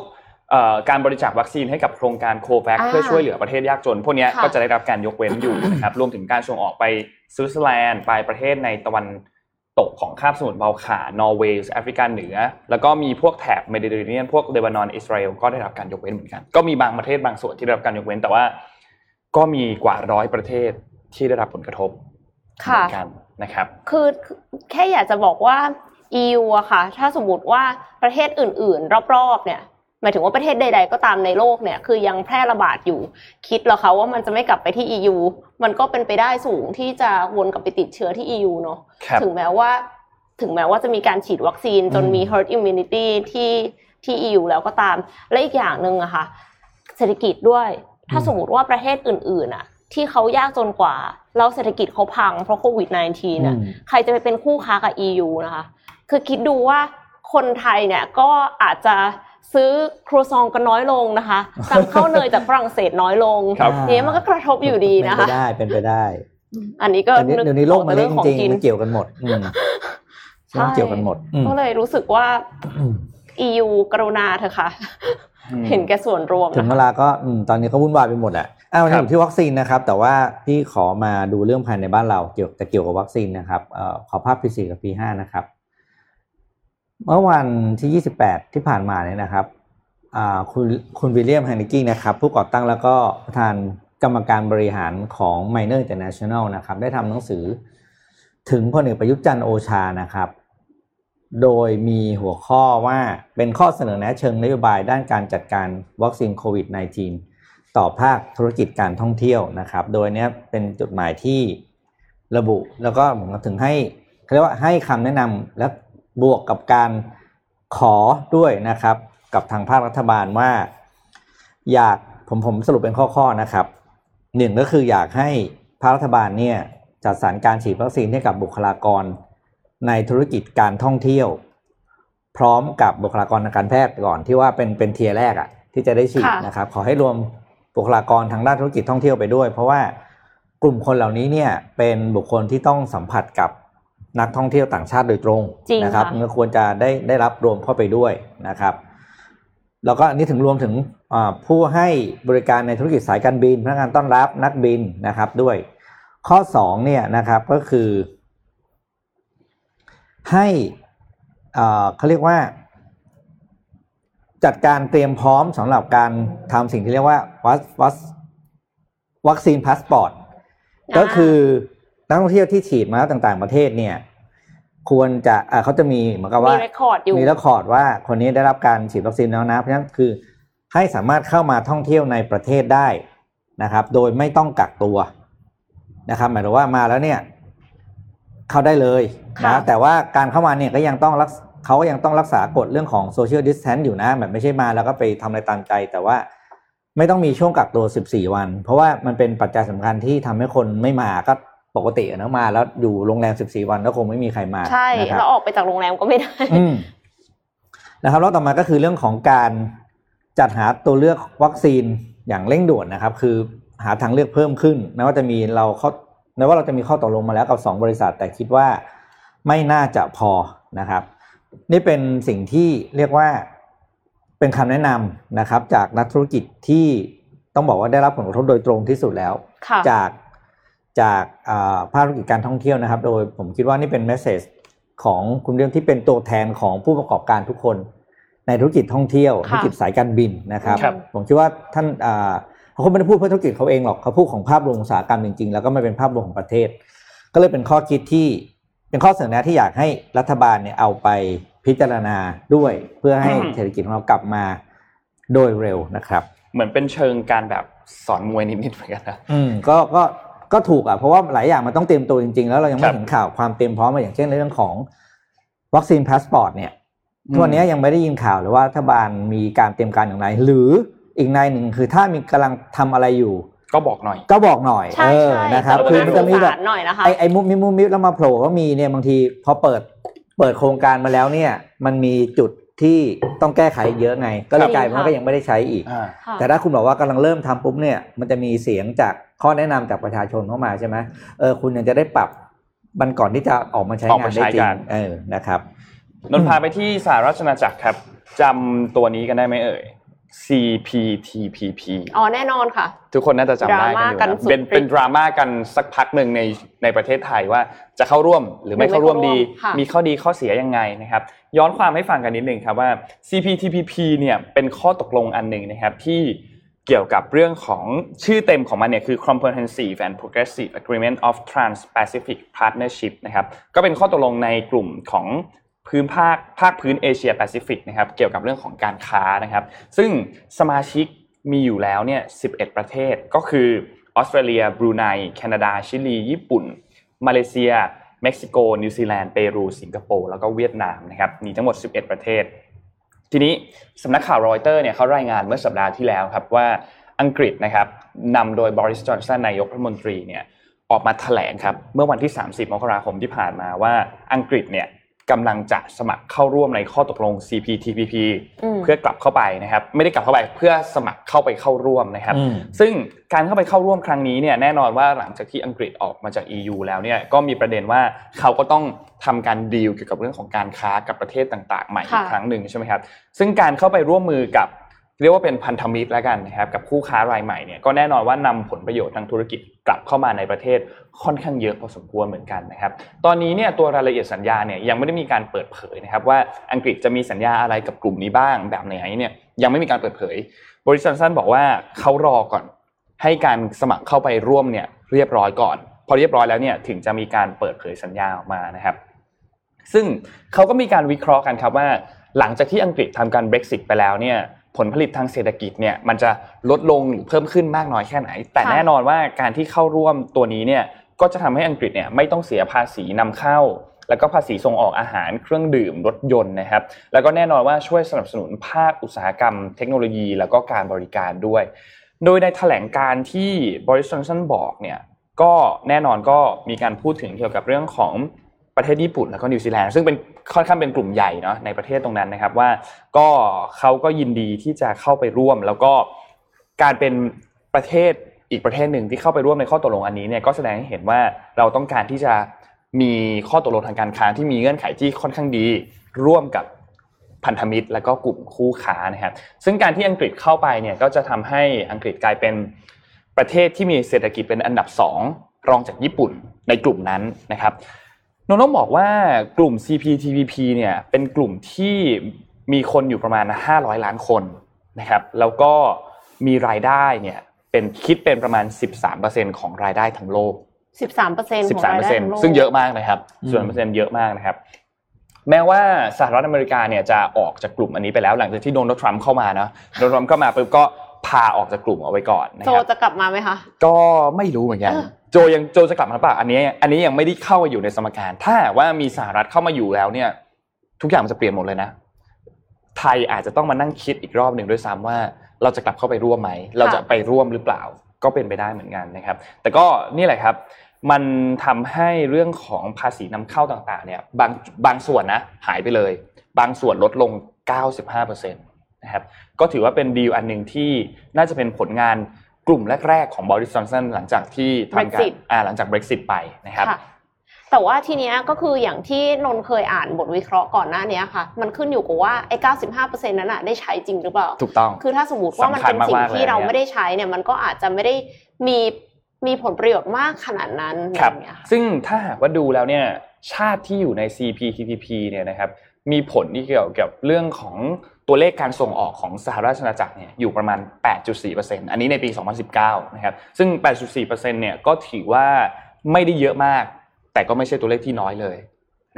เอ่อการบริจาควัคซีนให้กับโครงการโควัคอ่าเพื่อช่วยเหลือประเทศยากจน พวกเนี้ยค่ะก็จะได้รับการยกเว้นอยู่นะครับ รวมถึงการส่งออกไปสวิตเซอร์แลนด์ไปประเทศในตะวันตกของคาบสมุทรบอลข่าน นอร์เวย์แอฟริกาเหนือ แล้วก็มีพวกแถบเมดิเตอร์เรเนียน พวกเลบานอน อิสราเอลก็ได้รับการยกเว้นเหมือนกัน ก็มีบางประเทศบางส่วนที่ได้รับการยกเว้น แต่ว่าก็มีกว่าร้อยประเทศที่ได้รับผลกระทบ เหมือนกันนะครับ ค่ะ คือแค่อยากจะบอกว่า EU อะค่ะ ถ้าสมมติว่าประเทศอื่น ๆ รอบๆ เนี่ยหมายถึงว่าประเทศใด ๆ ก็ตามในโลกเนี่ยคือยังแพร่ระบาดอยู่ คิดเหรอคะว่ามันจะไม่กลับไปที่ EU มันก็เป็นไปได้สูงที่จะวนกลับไปติดเชื้อที่ EU เนาะครับถึงแม้ว่า ถึงแม้ว่าจะมีการฉีดวัคซีนจนมี herd immunity ที่ที่ EU แล้วก็ตาม และอีกอย่างหนึ่งอะค่ะเศรษฐกิจด้วย ถ้าอืมสมมติว่าประเทศอื่นๆอะที่เขายากจนกว่า แล้วเศรษฐกิจเขาพังเพราะโควิด -19 น่ะอืมใครจะไปเป็นคู่ค้ากับ EU นะคะ คือคิดดูว่าคนไทยเนี่ยก็อาจจะซื้อครัวซองกันน้อยลงนะคะสั่งข้าวเนยจากฝรั่งเศสน้อยลงครับเนี้ยมันก็กระทบอยู่ดีนะคะ เป็นไปได้เป็นไปได้ อันนี้ก็เดี๋ยวนี้เดี๋ยวนี้โลกมันเล็กจริงๆมันเกี่ยวกันหมดอืมใช่มันเกี่ยวกันหมดอืมก็เลยรู้สึกว่าอืม EU กรุณาเถอะค่ะอืมเห็นแก่ส่วนรวม ถึงนะเวคะลาก็อืมตอนนี้ก็วุ่นวายไปหมดอะ อ้าววันครันี้บอยู่ที่วัคซีนนะครับ แต่ว่าพี่ขอมาดูเรื่องภายในบ้านเราเกี่ยวแต่เกี่ยวกับวัคซีนนะครับเอ่อขอภาพ P4 กับ P5 นะครับ เมื่อวันที่ 28 ที่ผ่านมาเนี่ยนะครับอ่าคุณคุณวิลเลียมแฮนนิกี้นะครับ ผู้ก่อตั้งแล้วก็ประธานกรรมการบริหารของ Miner International นะครับ ได้ทำหนังสือถึงพลเอกประยุทธ์จันทร์โอชานะครับ โดยมีหัวข้อว่าเป็นข้อเสนอแนะเชิงนโยบายด้านการจัดการวัคซีนโควิด -19 ต่อภาคธุรกิจการท่องเที่ยวนะครับ โดยเนี้ยเป็นจดหมายที่ระบุ แล้วก็ผมถึงให้เขาเรียกว่าให้คำแนะนำและบวกกับการขอด้วยนะครับ กับทางภาครัฐบาลว่า อยากผมผมสรุปเป็นข้อๆนะครับหนึ่งก็คืออยากให้ภาครัฐบาลเนี่ยจัดสรรการฉีดวัคซีนให้กับบุคลากรในธุรกิจการท่องเที่ยว พร้อมกับบุคลากรทางการแพทย์ก่อนที่ว่าเป็นเป็นเทียร์แรกอะที่จะได้ฉีดค่ะนะครับ ขอให้รวม บุคลากรทางด้านธุรกิจท่องเที่ยวไปด้วย เพราะว่ากลุ่มคนเหล่านี้เนี่ยเป็นบุคคลที่ต้องสัมผัสกับนักท่องเที่ยวต่างชาติโดยตรงจริงนะครับค่ะมันควรจะได้ได้รับรวมเข้าไปด้วยนะครับ แล้วก็อันนี้ถึงรวมถึงอ่าผู้ให้บริการในธุรกิจสายการบินพนักงานต้อนรับนักบินนะครับด้วย ข้อสองเนี่ยนะครับก็คือ ให้อ่าเขาเรียกว่า จัดการเตรียมพร้อมสำหรับการทำสิ่งที่เรียกว่าวัควัค vaccine passport อ่าก็คือนักท่องเที่ยวที่ฉีดมาแล้วต่างๆประเทศเนี่ย ควรจะอ่าเขาจะมีเหมือนกับว่ามี record อยู่มี record ว่าคนนี้ได้รับการฉีดวัคซีนแล้วนะ เพราะฉะนั้นคือให้สามารถเข้ามาท่องเที่ยวในประเทศได้นะครับ โดยไม่ต้องกักตัวนะครับ หมายถึงว่ามาแล้วเนี่ย เข้าได้เลยค่ะนะแต่ว่าการเข้ามาเนี่ยก็ยังต้องรักษ เขาก็ยังต้องรักษากฎเรื่องของโซเชียลดิสแทนอยู่นะแบบไม่ใช่มาแล้วก็ไปทำอะไรตามใจ แต่ว่าไม่ต้องมีช่วงกักตัว 14 วัน เพราะว่ามันเป็นปัจจัยสำคัญที่ทำให้คนไม่มาก็ปกติอะนะมา แล้วอยู่โรงแรม 14 วันก็คงไม่มีใครมาใช่นะครับแล้วออกไปจากโรงแรมก็ไม่ได้อืมนะครับแล้วต่อมาก็คือเรื่องของการจัดหาตัวเลือกวัคซีนอย่างเร่งด่วนนะครับ คือหาทางเลือกเพิ่มขึ้นแม้ว่าจะมีเราเข้าแม้ว่าเราจะมีข้อตกลงมาแล้วกับสองบริษัท แต่คิดว่าไม่น่าจะพอนะครับ นี่เป็นสิ่งที่เรียกว่าเป็นคำแนะนำนะครับ จากนักธุรกิจที่ต้องบอกว่าได้รับผลกระทบโดยตรงที่สุดแล้วค่ะจากจากอ่าภาคธุรกิจการท่องเที่ยวนะครับ โดยผมคิดว่านี่เป็นเมสเซจของคุณเรื่องที่เป็นตัวแทนของผู้ประกอบการทุกคน ในธุรกิจท่องเที่ยวค่ะธุรกิจสายการบินนะครับครับผมคิดว่าท่านอ่าเขาไม่ได้พูดเพื่อธุรกิจเขาเองหรอกเขาพูดของภาพรวมอุตสาหกรรมจริงๆ แล้วก็ไม่เป็นภาพรวมของประเทศ ก็เลยเป็นข้อคิดที่ เป็นข้อเสนอแนะที่อยากให้รัฐบาลเนี่ยเอาไปพิจารณาด้วยเพื่อให้อืมเศรษฐกิจของเรากลับมาโดยเร็วนะครับ เหมือนเป็นเชิงการแบบสอนมวยนิดๆเหมือนกันนะอืมก็ก็ก็ถูกอะเพราะว่าหลายอย่างมันต้องเตรียมตัวจริงๆ แล้วเรายังไม่เห็น ครับข่าวความเตรียมพร้อมมาอย่างเช่นเรื่องของ vaccine passport เนี่ยอืมทุกวันนี้ยังไม่ได้ยินข่าวเลยว่ารัฐบาลมีการเตรียมการอย่างไร หรืออีกในหนึ่งคือถ้ามีกำลังทำอะไรอยู่ ก็บอกหน่อย ก็บอกหน่อยใช่เออใช่นะครับกรุคือณามันสจะงมีแบสาบรหน่อยนะคะไอ้ไอ้มุมมิบมุมมิบแล้วมาโผล่ก็มีเนี่ยบางทีพอเปิดเปิดโครงการมาแล้วเนี่ยมันมีจุดที่ต้องแก้ไขเยอะไง ก็เลยจริงกลายเป็นว่าค่ะก็ยังไม่ได้ใช้อีกอ่าค่ะแต่ถ้าคุณบอกว่ากำลังเริ่มทำปุ๊บเนี่ยมันจะมีเสียงจากข้อแนะนำจากประชาชนเข้ามาใช่ไหมเออคุณยังจะได้ปรับมันก่อนที่จะออกมาใช้ออกงานมาได้ใช้จริกังนเออนะครับนนท์พาไปที่สหราชอาณาจักรครับจำตัวนี้กันได้ไหมเอ่ย CPTPP อ๋อแน่นอนค่ะ ทุกคนน่าจะจำได้กันอยู่ดราม่ากันนะสุดเป็นฤทธิ์เป็นดราม่ากันสักพักหนึ่งในในประเทศไทยว่าจะเข้าร่วมหรือไม่เข้าร่วมดีค่ะมีข้อดีข้อเสียยังไงนะครับ ย้อนความให้ฟังกันนิดหนึ่งครับว่า CPTPP เนี่ยเป็นข้อตกลงอันหนึ่งนะครับที่เกี่ยวกับเรื่องของชื่อเต็มของมันเนี่ยคือ Comprehensive and Progressive Agreement of Trans-Pacific Partnership นะครับก็เป็นข้อตกลงในกลุ่มของ พื้นภาคภาคพื้นเอเชียแปซิฟิกนะครับเกี่ยวกับเรื่องของการค้านะครับ ซึ่งสมาชิกมีอยู่แล้วเนี่ย11 ประเทศก็คือออสเตรเลียบรูไนแคนาดา ชิลี ญี่ปุ่น มาเลเซีย เม็กซิโก นิวซีแลนด์ เปรู สิงคโปร์ แล้วก็เวียดนามนะครับมีทั้งหมด 11 ประเทศ ทีนี้สำนักข่าวรอยเตอร์เนี่ยเขารายงานเมื่อสัปดาห์ที่แล้วครับว่าอังกฤษนะครับนำโดยบอริสจอห์นสันนายกรัฐมนตรีเนี่ยออกมาแถลงครับเมื่อวันที่ 30 มกราคมที่ผ่านมาว่าอังกฤษเนี่ย กำลังจะสมัครเข้าร่วมในข้อตกลง CPTPP อืมเพื่อกลับเข้าไปนะครับ ไม่ได้กลับเข้าไปเพื่อสมัครเข้าไปเข้าร่วมนะครับอืมซึ่งการเข้าไปเข้าร่วมครั้งนี้เนี่ยแน่นอนว่าหลังจากที่อังกฤษออกมาจาก EU แล้วเนี่ยก็มีประเด็นว่าเขาก็ต้องทำการดีลเกี่ยวกับเรื่องของการค้ากับประเทศต่างๆ ใหม่อีกค่ะครั้งหนึ่งใช่ไหมครับ ซึ่งการเข้าไปร่วมมือกับ เรียกว่าเป็นพันธมิตรแล้วกันนะครับกับคู่ค้ารายใหม่เนี่ยก็แน่นอนว่านำผลประโยชน์ทางธุรกิจกลับเข้ามาในประเทศค่อนข้างเยอะพอสมควรเหมือนกันนะครับตอนนี้เนี่ยตัวรายละเอียดสัญญาเนี่ยยังไม่ได้มีการเปิดเผยนะครับว่าอังกฤษจะมีสัญญาอะไรกับกลุ่มนี้บ้างแบบไหนเนี่ยยังไม่มีการเปิดเผยบริษัทสั้นบอกว่าเขารอก่อน ให้การสมัครเข้าไปร่วมเนี่ยเรียบร้อยก่อน พอเรียบร้อยแล้วเนี่ยถึงจะมีการเปิดเผยสัญญาออกมานะครับ ซึ่งเขาก็มีการวิเคราะห์กันครับว่า หลังจากที่อังกฤษทำการ Brexit ไปแล้วเนี่ย ผลผลิตทางเศรษฐกิจเนี่ยมันจะลดลงหรือเพิ่มขึ้นมากน้อยแค่ไหน แต่ค่ะแน่นอนว่าการที่เข้าร่วมตัวนี้เนี่ยก็จะทำให้อังกฤษเนี่ยไม่ต้องเสียภาษีนำเข้า แล้วก็ภาษีส่งออกอาหารเครื่องดื่มรถยนต์นะครับ แล้วก็แน่นอนว่าช่วยสนับสนุนภาคอุตสาหกรรม เทคโนโลยี แล้วก็การบริการด้วย โดยในแถลงการณ์ที่บอริส จอห์นสันบอกเนี่ยก็แน่นอนก็มีการพูดถึงเกี่ยวกับเรื่องของ ประเทศญี่ปุ่นแล้วก็นิวซีแลนด์ซึ่งเป็นค่อนข้างเป็นกลุ่มใหญ่เนาะในประเทศตรงนั้นนะครับว่าก็เขาก็ยินดีที่จะเข้าไปร่วม แล้วก็การเป็นประเทศอีกประเทศหนึ่งที่เข้าไปร่วมในข้อตกลงอันนี้เนี่ยก็แสดงให้เห็นว่าเราต้องการที่จะมีข้อตกลงทางการค้าที่มีเงื่อนไขที่ค่อนข้างดี ร่วมกับพันธมิตร และก็กลุ่มคู่ค้านะครับซึ่งการที่อังกฤษเข้าไปเนี่ยก็จะทำให้อังกฤษกลายเป็นประเทศที่มีเศรษฐกิจเป็นอันดับสองรองจากญี่ปุ่นในกลุ่มนั้นนะครับ นนท์ต้องบอกว่ากลุ่ม CPTPP เนี่ยเป็นกลุ่มที่มีคนอยู่ประมาณ 500 ล้านคนนะครับแล้วก็มีรายได้เนี่ยเป็นคิดเป็นประมาณ 13%ของรายได้ทั้งโลกสิบสามเปอร์เซ็นต์ของรายได้ทั้งโลก13%ซึ่งเยอะมากนะครับ ส่วนเปอร์เซ็นต์เยอะมากนะครับ แม้ว่าสหรัฐอเมริกาเนี่ยจะออกจากกลุ่มอันนี้ไปแล้วหลังจากที่โดนัลด์ทรัมป์เข้ามาเนาะโดนัลด์ทรัมป์เข้ามาปุ๊บก็ พาออกจากกลุ่มเอาไว้ก่อนนะโจครับจะกลับมาไหมคะก็ไม่รู้เหมือนกันเออโจยังโจจะกลับมาหรือเปล่าอันนี้ อันนี้ยังไม่ได้เข้ามาอยู่ในสมการ ถ้าหากว่ามีสหรัฐเข้ามาอยู่แล้วเนี่ย ทุกอย่างมันจะเปลี่ยนหมดเลยนะ ไทยอาจจะต้องมานั่งคิดอีกรอบหนึ่งด้วยซ้ำว่า เราจะกลับเข้าไปร่วมไหม เราจะไปร่วมหรือเปล่า ก็เป็นไปได้เหมือนกันนะครับ แต่ก็นี่แหละครับ มันทำให้เรื่องของภาษีนำเข้าต่างๆ เนี่ย บางบางส่วนนะหายไปเลย บางส่วนลดลง 95%นะครับก็ถือว่าเป็นดีลอันหนึ่งที่น่าจะเป็นผลงานกลุ่มแรก ๆ ของบริษัทจอนสันหลังจากที่ทำการ Brexit อ่าหลังจาก Brexit ไปนะครับค่ะแต่ว่าทีเนี้ยก็คืออย่างที่นนท์เคยอ่านบทวิเคราะห์ก่อนหน้าเนี้ยค่ะ มันขึ้นอยู่กับว่าไอ้เก้าสิบห้าเปอร์เซ็นต์นั้นอะได้ใช้จริงหรือเปล่า ถูกต้อง คือถ้าสมมติว่ามันเป็นสิ่งที่เราไม่ได้ใช้เนี่ยมันก็อาจจะไม่ได้มีมีผลประโยชน์มากขนาดนั้นครับอย่างเงี้ยค่ะซึ่งถ้าหากว่าดูแล้วเนี่ยชาติที่อยู่ใน CPTPP เนี่ยนะครับมีผลที่เกี่ยวกับเรื่องของ ตัวเลขการส่งออกของสหราชอาณาจักรเนี่ยอยู่ประมาณ 8.4%อันนี้ในปี 2019 นะครับ ซึ่ง 8.4%เนี่ยก็ถือว่าไม่ได้เยอะมาก แต่ก็ไม่ใช่ตัวเลขที่น้อยเลย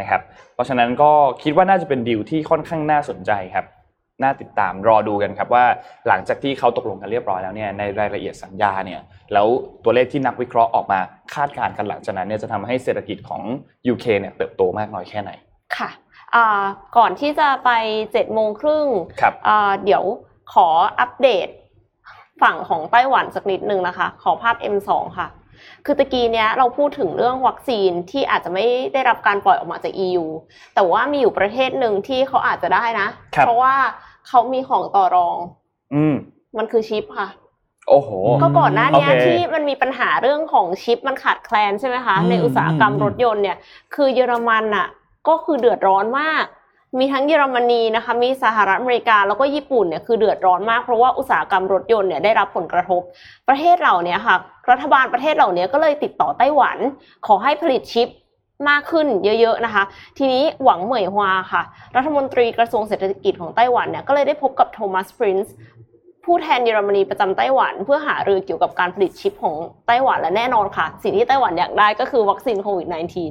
นะครับ เพราะฉะนั้นก็คิดว่าน่าจะเป็นดีลที่ค่อนข้างน่าสนใจครับ น่าติดตามรอดูกันครับว่าหลังจากที่เขาตกลงกันเรียบร้อยแล้วเนี่ยในรายละเอียดสัญญาเนี่ยแล้วตัวเลขที่นักวิเคราะห์ออกมาคาดการณ์กันหลังจากนั้นเนี่ยจะทำให้เศรษฐกิจของ UK เนี่ยเติบโตมากน้อยแค่ไหน ค่ะ ก่อนที่จะไป7จ็ดโมงครึ่งครับอ่าเดี๋ยวขออัปเดตฝั่งของไต้หวันสักนิดนึงนะคะ ขอภาพ M2 ค่ะ คือตะกี้เนี้ยเราพูดถึงเรื่องวัคซีนที่อาจจะไม่ได้รับการปล่อยออกมาจาก EU แต่ว่ามีอยู่ประเทศหนึ่งที่เขาอาจจะได้นะครับเพราะว่าเขามีของต่อรอง อืมมันคือชิปค่ะโอ้โหก็ก่อนหน้าเนี้ยโอเคที่มันมีปัญหาเรื่องของชิปมันขาดแคลนใช่ไหมคะอืมในอุตสาหกรรมอืมรถยนต์เนี่ย คือเยอรมันอะ ก็คือเดือดร้อนมาก มีทั้งเยอรมนีนะคะมีสหรัฐอเมริกาแล้วก็ญี่ปุ่นเนี่ยคือเดือดร้อนมากเพราะว่าอุตสาหกรรมรถยนต์เนี่ยได้รับผลกระทบ ประเทศเหล่านี้ค่ะ รัฐบาลประเทศเหล่านี้ก็เลยติดต่อไต้หวัน ขอให้ผลิตชิปมากขึ้นเยอะๆนะคะ ทีนี้หวังเหมยฮวาค่ะ รัฐมนตรีกระทรวงเศรษฐกิจของไต้หวันเนี่ยก็เลยได้พบกับโทมัสพรินซ์ ผู้แทนเยอรมนีประจำไต้หวัน เพื่อหารือเกี่ยวกับการผลิตชิปของไต้หวันและแน่นอนค่ะ สิ่งที่ไต้หวันอยากได้ก็คือวัคซีนโควิด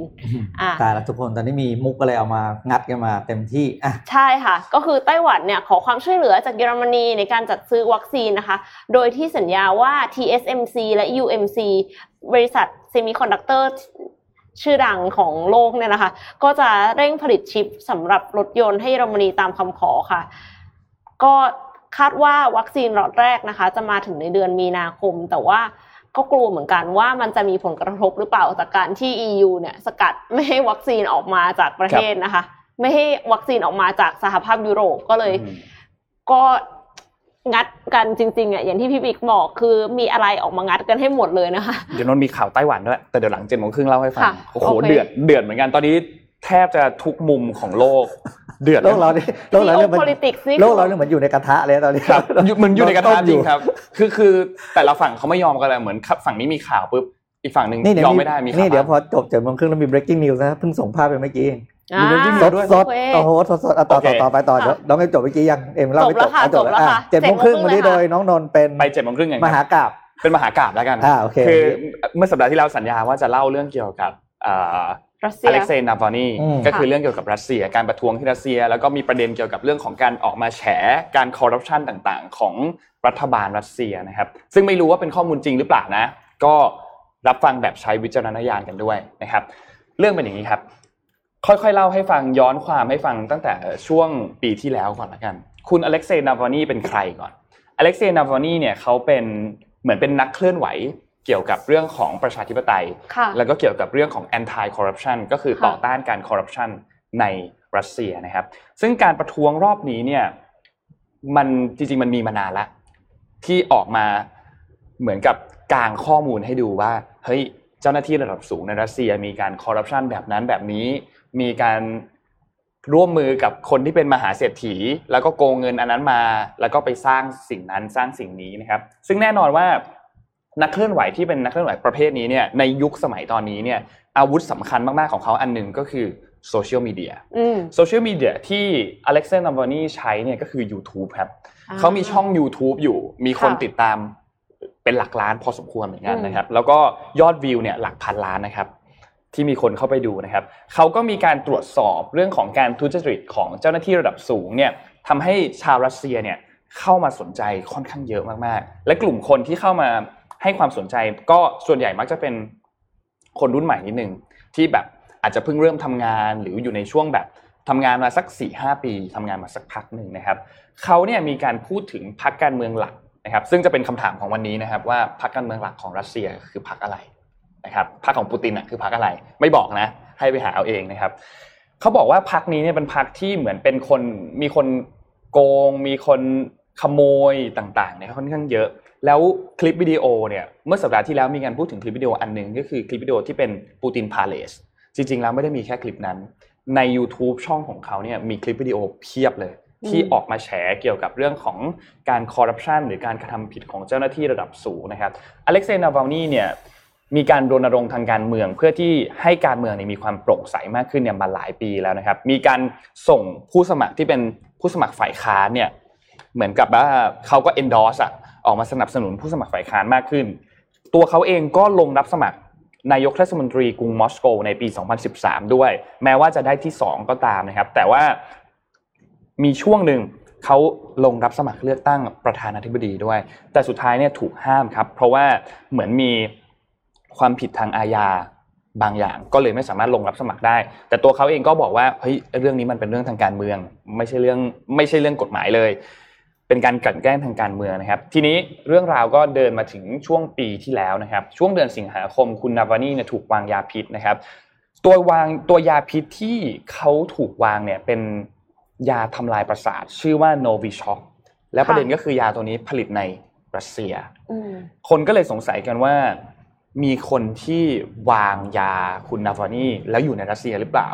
-19 อ่าตายแล้วทุกคนตอนนี้มีมุกอะไรเอามางัดกันมาเต็มที่อะใช่ค่ะ ก็คือไต้หวันเนี่ยขอความช่วยเหลือจากเยอรมนีในการจัดซื้อวัคซีนนะคะ โดยที่สัญญาว่า TSMC และ UMC บริษัทเซมิคอนดักเตอร์ชื่อดังของโลกเนี่ยนะคะ ก็จะเร่งผลิตชิปสำหรับรถยนต์ให้เยอรมนีตามคำขอค่ะ ก็ คาดว่าวัคซีนล็อตแรกนะคะ จะมาถึงในเดือนมีนาคม แต่ว่าก็กลัวเหมือนกันว่ามันจะมีผลกระทบหรือเปล่าจากการที่ EU เนี่ยสกัดไม่ให้วัคซีนออกมาจากประเทศนะคะ ไม่ให้วัคซีนออกมาจากสหภาพยุโรปก็เลยอืมก็งัดกันจริงๆอะอย่างที่พี่บิ๊กบอกคือมีอะไรออกมางัดกันให้หมดเลยนะคะ เดี๋ยวนนท์มีข่าวไต้หวันด้วยแต่เดี๋ยวหลังเจ็ดโมงครึ่งเล่าให้ฟังค่ะโอ้โหโอเคเดือดเดือดเหมือนกันตอนนี้ แทบจะทุกมุมของโลก เดือดโลกเราเนี่ยโลกเราเนี่ยมัน Geopolitics นี่โลกเราเนี่ยเหมือนอยู่ในกระทะเลยตอนนี้ครับอยู่เหมือนอยู่ในกระทะต้มจริงครับ คือคือแต่ละฝั่งเขาไม่ยอมกันเลยเหมือนฝั่งนี้มีข่าวปุ๊บอีกฝั่งหนึ่งนี่เดี๋ยยวอมมีไม่ได้มีข่าวนี่เดี๋ยวพอจบเจ็ดโมงครึ่งแล้วมี breaking news นะเพิ่งส่งภาพไปเมื่อกี้เองอ่ามี breaking ส news ดด้วยสดโอเคโอ้โหสดสดอะต่อโอเคต่อต่อไปต่อค่ะเดี๋ยวน้องเอ็มจบเมื่อกี้ยังเอ็มเล่าไม่จบจบแล้วค่ะอะจบแล้วจบแล้วอะค่ะเจ็ดโมงครึ่ง7:30วันนี้เลยค่ะโดยน้องนนท์เป็นไปเจ็ดโมงครึ่งไงมหากราบเป็นมหากราบแล้วกันอ่าโอเคคือเมื่อสัปดาห์ที่แล้วสัญญาว่าจะเล่าเรื่องเกี่ยวกับอ่า รัสเซีอยเล็กเซย์นาวานีอืมก็คือเรื่องเกี่ยวกับรัสเซีย การประท้วงที่รัสเซีย แล้วก็มีประเด็นเกี่ยวกับเรื่องของการออกมาแฉการคอร์รัปชันต่างๆ ของรัฐบาลรัสเซียนะครับ ซึ่งไม่รู้ว่าเป็นข้อมูลจริงหรือเปล่านะ ก็รับฟังแบบใช้วิจารณญาณกันด้วยนะครับ เรื่องเป็นอย่างนี้ครับ ค่อยๆเล่าให้ฟังย้อนความให้ฟังตั้งแต่ช่วงปีที่แล้วก่อนละกัน คุณอเล็กเซย์นาวานีเป็นใครก่อนอเล็กเซย์นาวานีเนี่ยเขาเป็นเหมือนเป็นนักเคลื่อนไหว เกี่ยวกับเรื่องของประชาธิปไตยค่ะแล้วก็เกี่ยวกับเรื่องของ anti corruption ก็คือค่ะต่อต้านการ corruption ในรัสเซียนะครับ ซึ่งการประท้วงรอบนี้เนี่ยมันจริงๆมันมีมานานแล้วที่ออกมาเหมือนกับกางข้อมูลให้ดูว่าเฮ้ยเจ้าหน้าที่ระดับสูงในรัสเซีย มีการคอร์รัปชันแบบนั้นแบบนี้ มีการร่วมมือกับคนที่เป็นมหาเศรษฐี แล้วก็โกงเงินอันนั้นมา แล้วก็ไปสร้างสิ่งนั้นสร้างสิ่งนี้นะครับ ซึ่งแน่นอนว่า นักเคลื่อนไหวที่เป็นนักเคลื่อนไหวประเภทนี้เนี่ยในยุคสมัยตอนนี้เนี่ยอาวุธสำคัญมากๆของเขาอันหนึ่งก็คือโซเชียลมีเดียอืมโซเชียลมีเดียที่อเล็กเซ นาวาลนีใช้เนี่ยก็คือ YouTube ครับอ่าเขามีช่อง YouTube อยู่ มีคนค่ะติดตามเป็นหลักล้านพอสมควรเหมือนกันนะครับ แล้วก็ยอดวิวเนี่ยหลักพันล้านนะครับ ที่มีคนเข้าไปดูนะครับ เขาก็มีการตรวจสอบเรื่องของการทุจริตของเจ้าหน้าที่ระดับสูงเนี่ยทำให้ชาวรัสเซียเนี่ยเข้ามาสนใจค่อนข้างเยอะมากๆ และกลุ่มคนที่เข้ามา ให้ความสนใจก็ส่วนใหญ่มักจะเป็นคนรุ่นใหม่นิดนึงที่แบบอาจจะเพิ่งเริ่มทำงานหรืออยู่ในช่วงแบบทำงานมาสัก4ี่หปีทำงานมาสักพักหนึ่งนะครับเขาเนี่ยมีการพูดถึงพรรคการเมืองหลักนะครับ ซึ่งจะเป็นคำถามของวันนี้นะครับ ว่าพรรคการเมืองหลักของรัสเซียคือพรรคอะไรนะครับพรรคของปูตินอะคือพรรคอะไร ไม่บอกนะ ให้ไปหาเอาเองนะครับเขาบอกว่าพรรคนี้เนี่ยเป็นพรรคที่เหมือนเป็นคนมีคนโกง มีคนขโมยต่างๆเนี่ยค่อนข้างเยอะ แล้วคลิปวิดีโอเนี่ยเมื่อสัปดาห์ที่แล้วมีการพูดถึงคลิปวิดีโออันหนึ่งก็คือคลิปวิดีโอที่เป็นปูตินพาเลสจริงๆแล้วไม่ได้มีแค่คลิปนั้น ใน YouTube ช่องของเขาเนี่ยมีคลิปวิดีโอเพียบเลย ที่ออกมาแฉเกี่ยวกับเรื่องของการคอร์รัปชันหรือการกระทำผิดของเจ้าหน้าที่ระดับสูงนะครับอเล็กเซย์นาวาลนีเนี่ยมีการรณรงค์ทางการเมืองเพื่อที่ให้การเมืองเนี่ยมีความโปร่งใสมากขึ้นเนี่ยมาหลายปีแล้วนะครับ มีการส่งผู้สมัครที่เป็นผู้สมัครฝ่ายค้านเนี่ยเหมือนกับว่าเขาก็ endorse อะ ออกมาสนับสนุนผู้สมัครฝ่ายค้านมากขึ้น ตัวเขาเองก็ลงรับสมัครนายกเทศมนตรีกรุงมอสโกในปี 2013 ด้วย แม้ว่าจะได้ที่ 2 ก็ตามนะครับ แต่ว่ามีช่วงหนึ่งเขาลงรับสมัครเลือกตั้งประธานาธิบดีด้วย แต่สุดท้ายเนี่ยถูกห้ามครับ เพราะว่าเหมือนมีความผิดทางอาญาบางอย่างก็เลยไม่สามารถลงรับสมัครได้ แต่ตัวเขาเองก็บอกว่าเฮ้ยเรื่องนี้มันเป็นเรื่องทางการเมือง ไม่ใช่เรื่องไม่ใช่เรื่องกฎหมายเลย เป็นการกลั่นแกล้งทางการเมืองนะครับ ทีนี้เรื่องราวก็เดินมาถึงช่วงปีที่แล้วนะครับ ช่วงเดือนสิงหาคมคุณนาวานีเนี่ยถูกวางยาพิษนะครับ ตัววางตัวยาพิษที่เขาถูกวางเนี่ยเป็นยาทำลายประสาท ชื่อว่าโนวิช็อกและประเด็นก็คือยาตัวนี้ผลิตในรัสเซียอืมคนก็เลยสงสัยกันว่ามีคนที่วางยาคุณนาวานีแล้วอยู่ในรัสเซียหรือเปล่า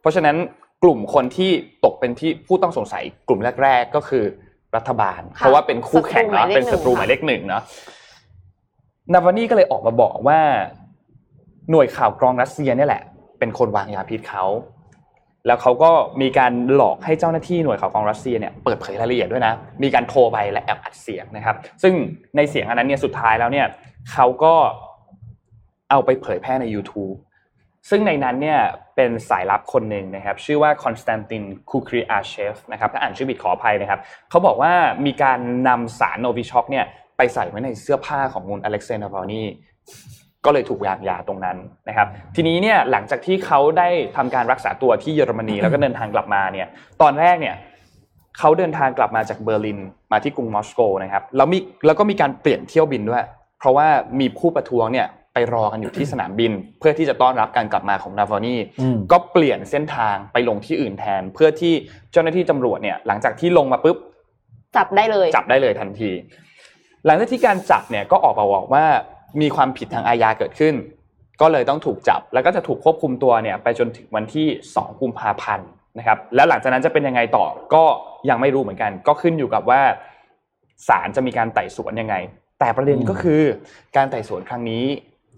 เพราะฉะนั้นกลุ่มคนที่ตกเป็นที่ผู้ต้องสงสัยกลุ่มแรก ๆ ก็คือ รัฐบาลค่ะเพราะว่าเป็นคู่แข่งเนาะศัตรูหมายเลขเป็นศัตรูหนึ่งหมายเลขหนึ่งเนาะนาวานีก็เลยออกมาบอกว่า หน่วยข่าวกรองรัสเซียเนี่ยแหละ เป็นคนวางยาพิษเขาแล้วเขาก็มีการหลอกให้เจ้าหน้าที่หน่วยข่าวกรองรัสเซียเนี่ยเปิดเผยรายละเอียดด้วยนะ มีการโทรไปและแอบอัดเสียงนะครับ ซึ่งในเสียงอันนั้นเนี่ยสุดท้ายแล้วเนี่ยเขาก็เอาไปเผยแพร่ใน YouTube ซึ่งในนั้นเนี่ยเป็นสายลับคนหนึ่งนะครับ ชื่อว่าคอนสแตนตินคูครีอาเชฟนะครับถ้าอ่านชื่อผิดขออภัยนะครับเขาบอกว่ามีการนำสารโนวิช็อกเนี่ยไปใส่ไว้ในเสื้อผ้าของมูลอเล็กเซนด์พาวนีก็เลยถูกวางยาตรงนั้นนะครับ ทีนี้เนี่ยหลังจากที่เขาได้ทำการรักษาตัวที่เยอรมนีแล้วก็เดินทางกลับมาเนี่ย ตอนแรกเนี่ยเขาเดินทางกลับมาจากเบอร์ลินมาที่กรุงมอสโกนะครับแล้วมีแล้วก็มีการเปลี่ยนเที่ยวบินด้วย เพราะว่ามีผู้ประท้วงเนี่ย ไปรอกันอยู่ที่สนามบิน เพื่อที่จะต้อนรับการกลับมาของนาวานีอืมก็เปลี่ยนเส้นทางไปลงที่อื่นแทน เพื่อที่เจ้าหน้าที่ตำรวจเนี่ยหลังจากที่ลงมาปุ๊บจับได้เลย จับได้เลยทันที หลังจากที่การจับเนี่ยก็ออกมาบอกว่ามีความผิดทางอาญาเกิดขึ้น ก็เลยต้องถูกจับ แล้วก็จะถูกควบคุมตัวเนี่ยไปจนถึงวันที่ 2 กุมภาพันธ์นะครับ แล้วหลังจากนั้นจะเป็นยังไงต่อก็ยังไม่รู้เหมือนกัน ก็ขึ้นอยู่กับว่าศาลจะมีการไต่สวนยังไง แต่ประเด็นก็คือการไต่สวนครั้งนี้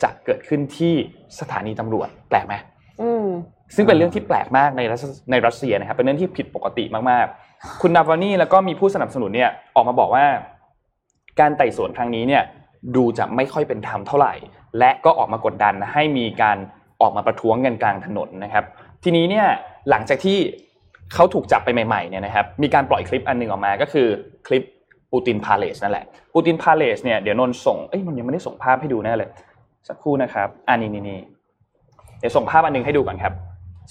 จะเกิดขึ้นที่สถานีตำรวจแปลกไหมอืมซึ่งเป็นเรื่องที่แปลกมากในรัสในรัสเซียนะครับ เป็นเรื่องที่ผิดปกติมากๆ คุณนาวานีแล้วก็มีผู้สนับสนุนเนี่ยออกมาบอกว่า การไต่สวนครั้งนี้เนี่ยดูจะไม่ค่อยเป็นธรรมเท่าไหร่ และก็ออกมากดดันให้มีการออกมาประท้วงกันกลางถนนนะครับ ทีนี้เนี่ยหลังจากที่เขาถูกจับไปใหม่ๆเนี่ยนะครับ มีการปล่อยคลิปอันหนึงออกมาก็คือคลิปปูตินพาเลสนั่นแหละปูตินพาเลสเนี่ยเดี๋ยวนนท์ส่งเอ้ยมันยังไม่ได้ส่งภาพให้ดูแน่เลย สักครู่นะครับอ่านี่นี่นี่เดี๋ยวส่งภาพอันหนึงให้ดูก่อนครับ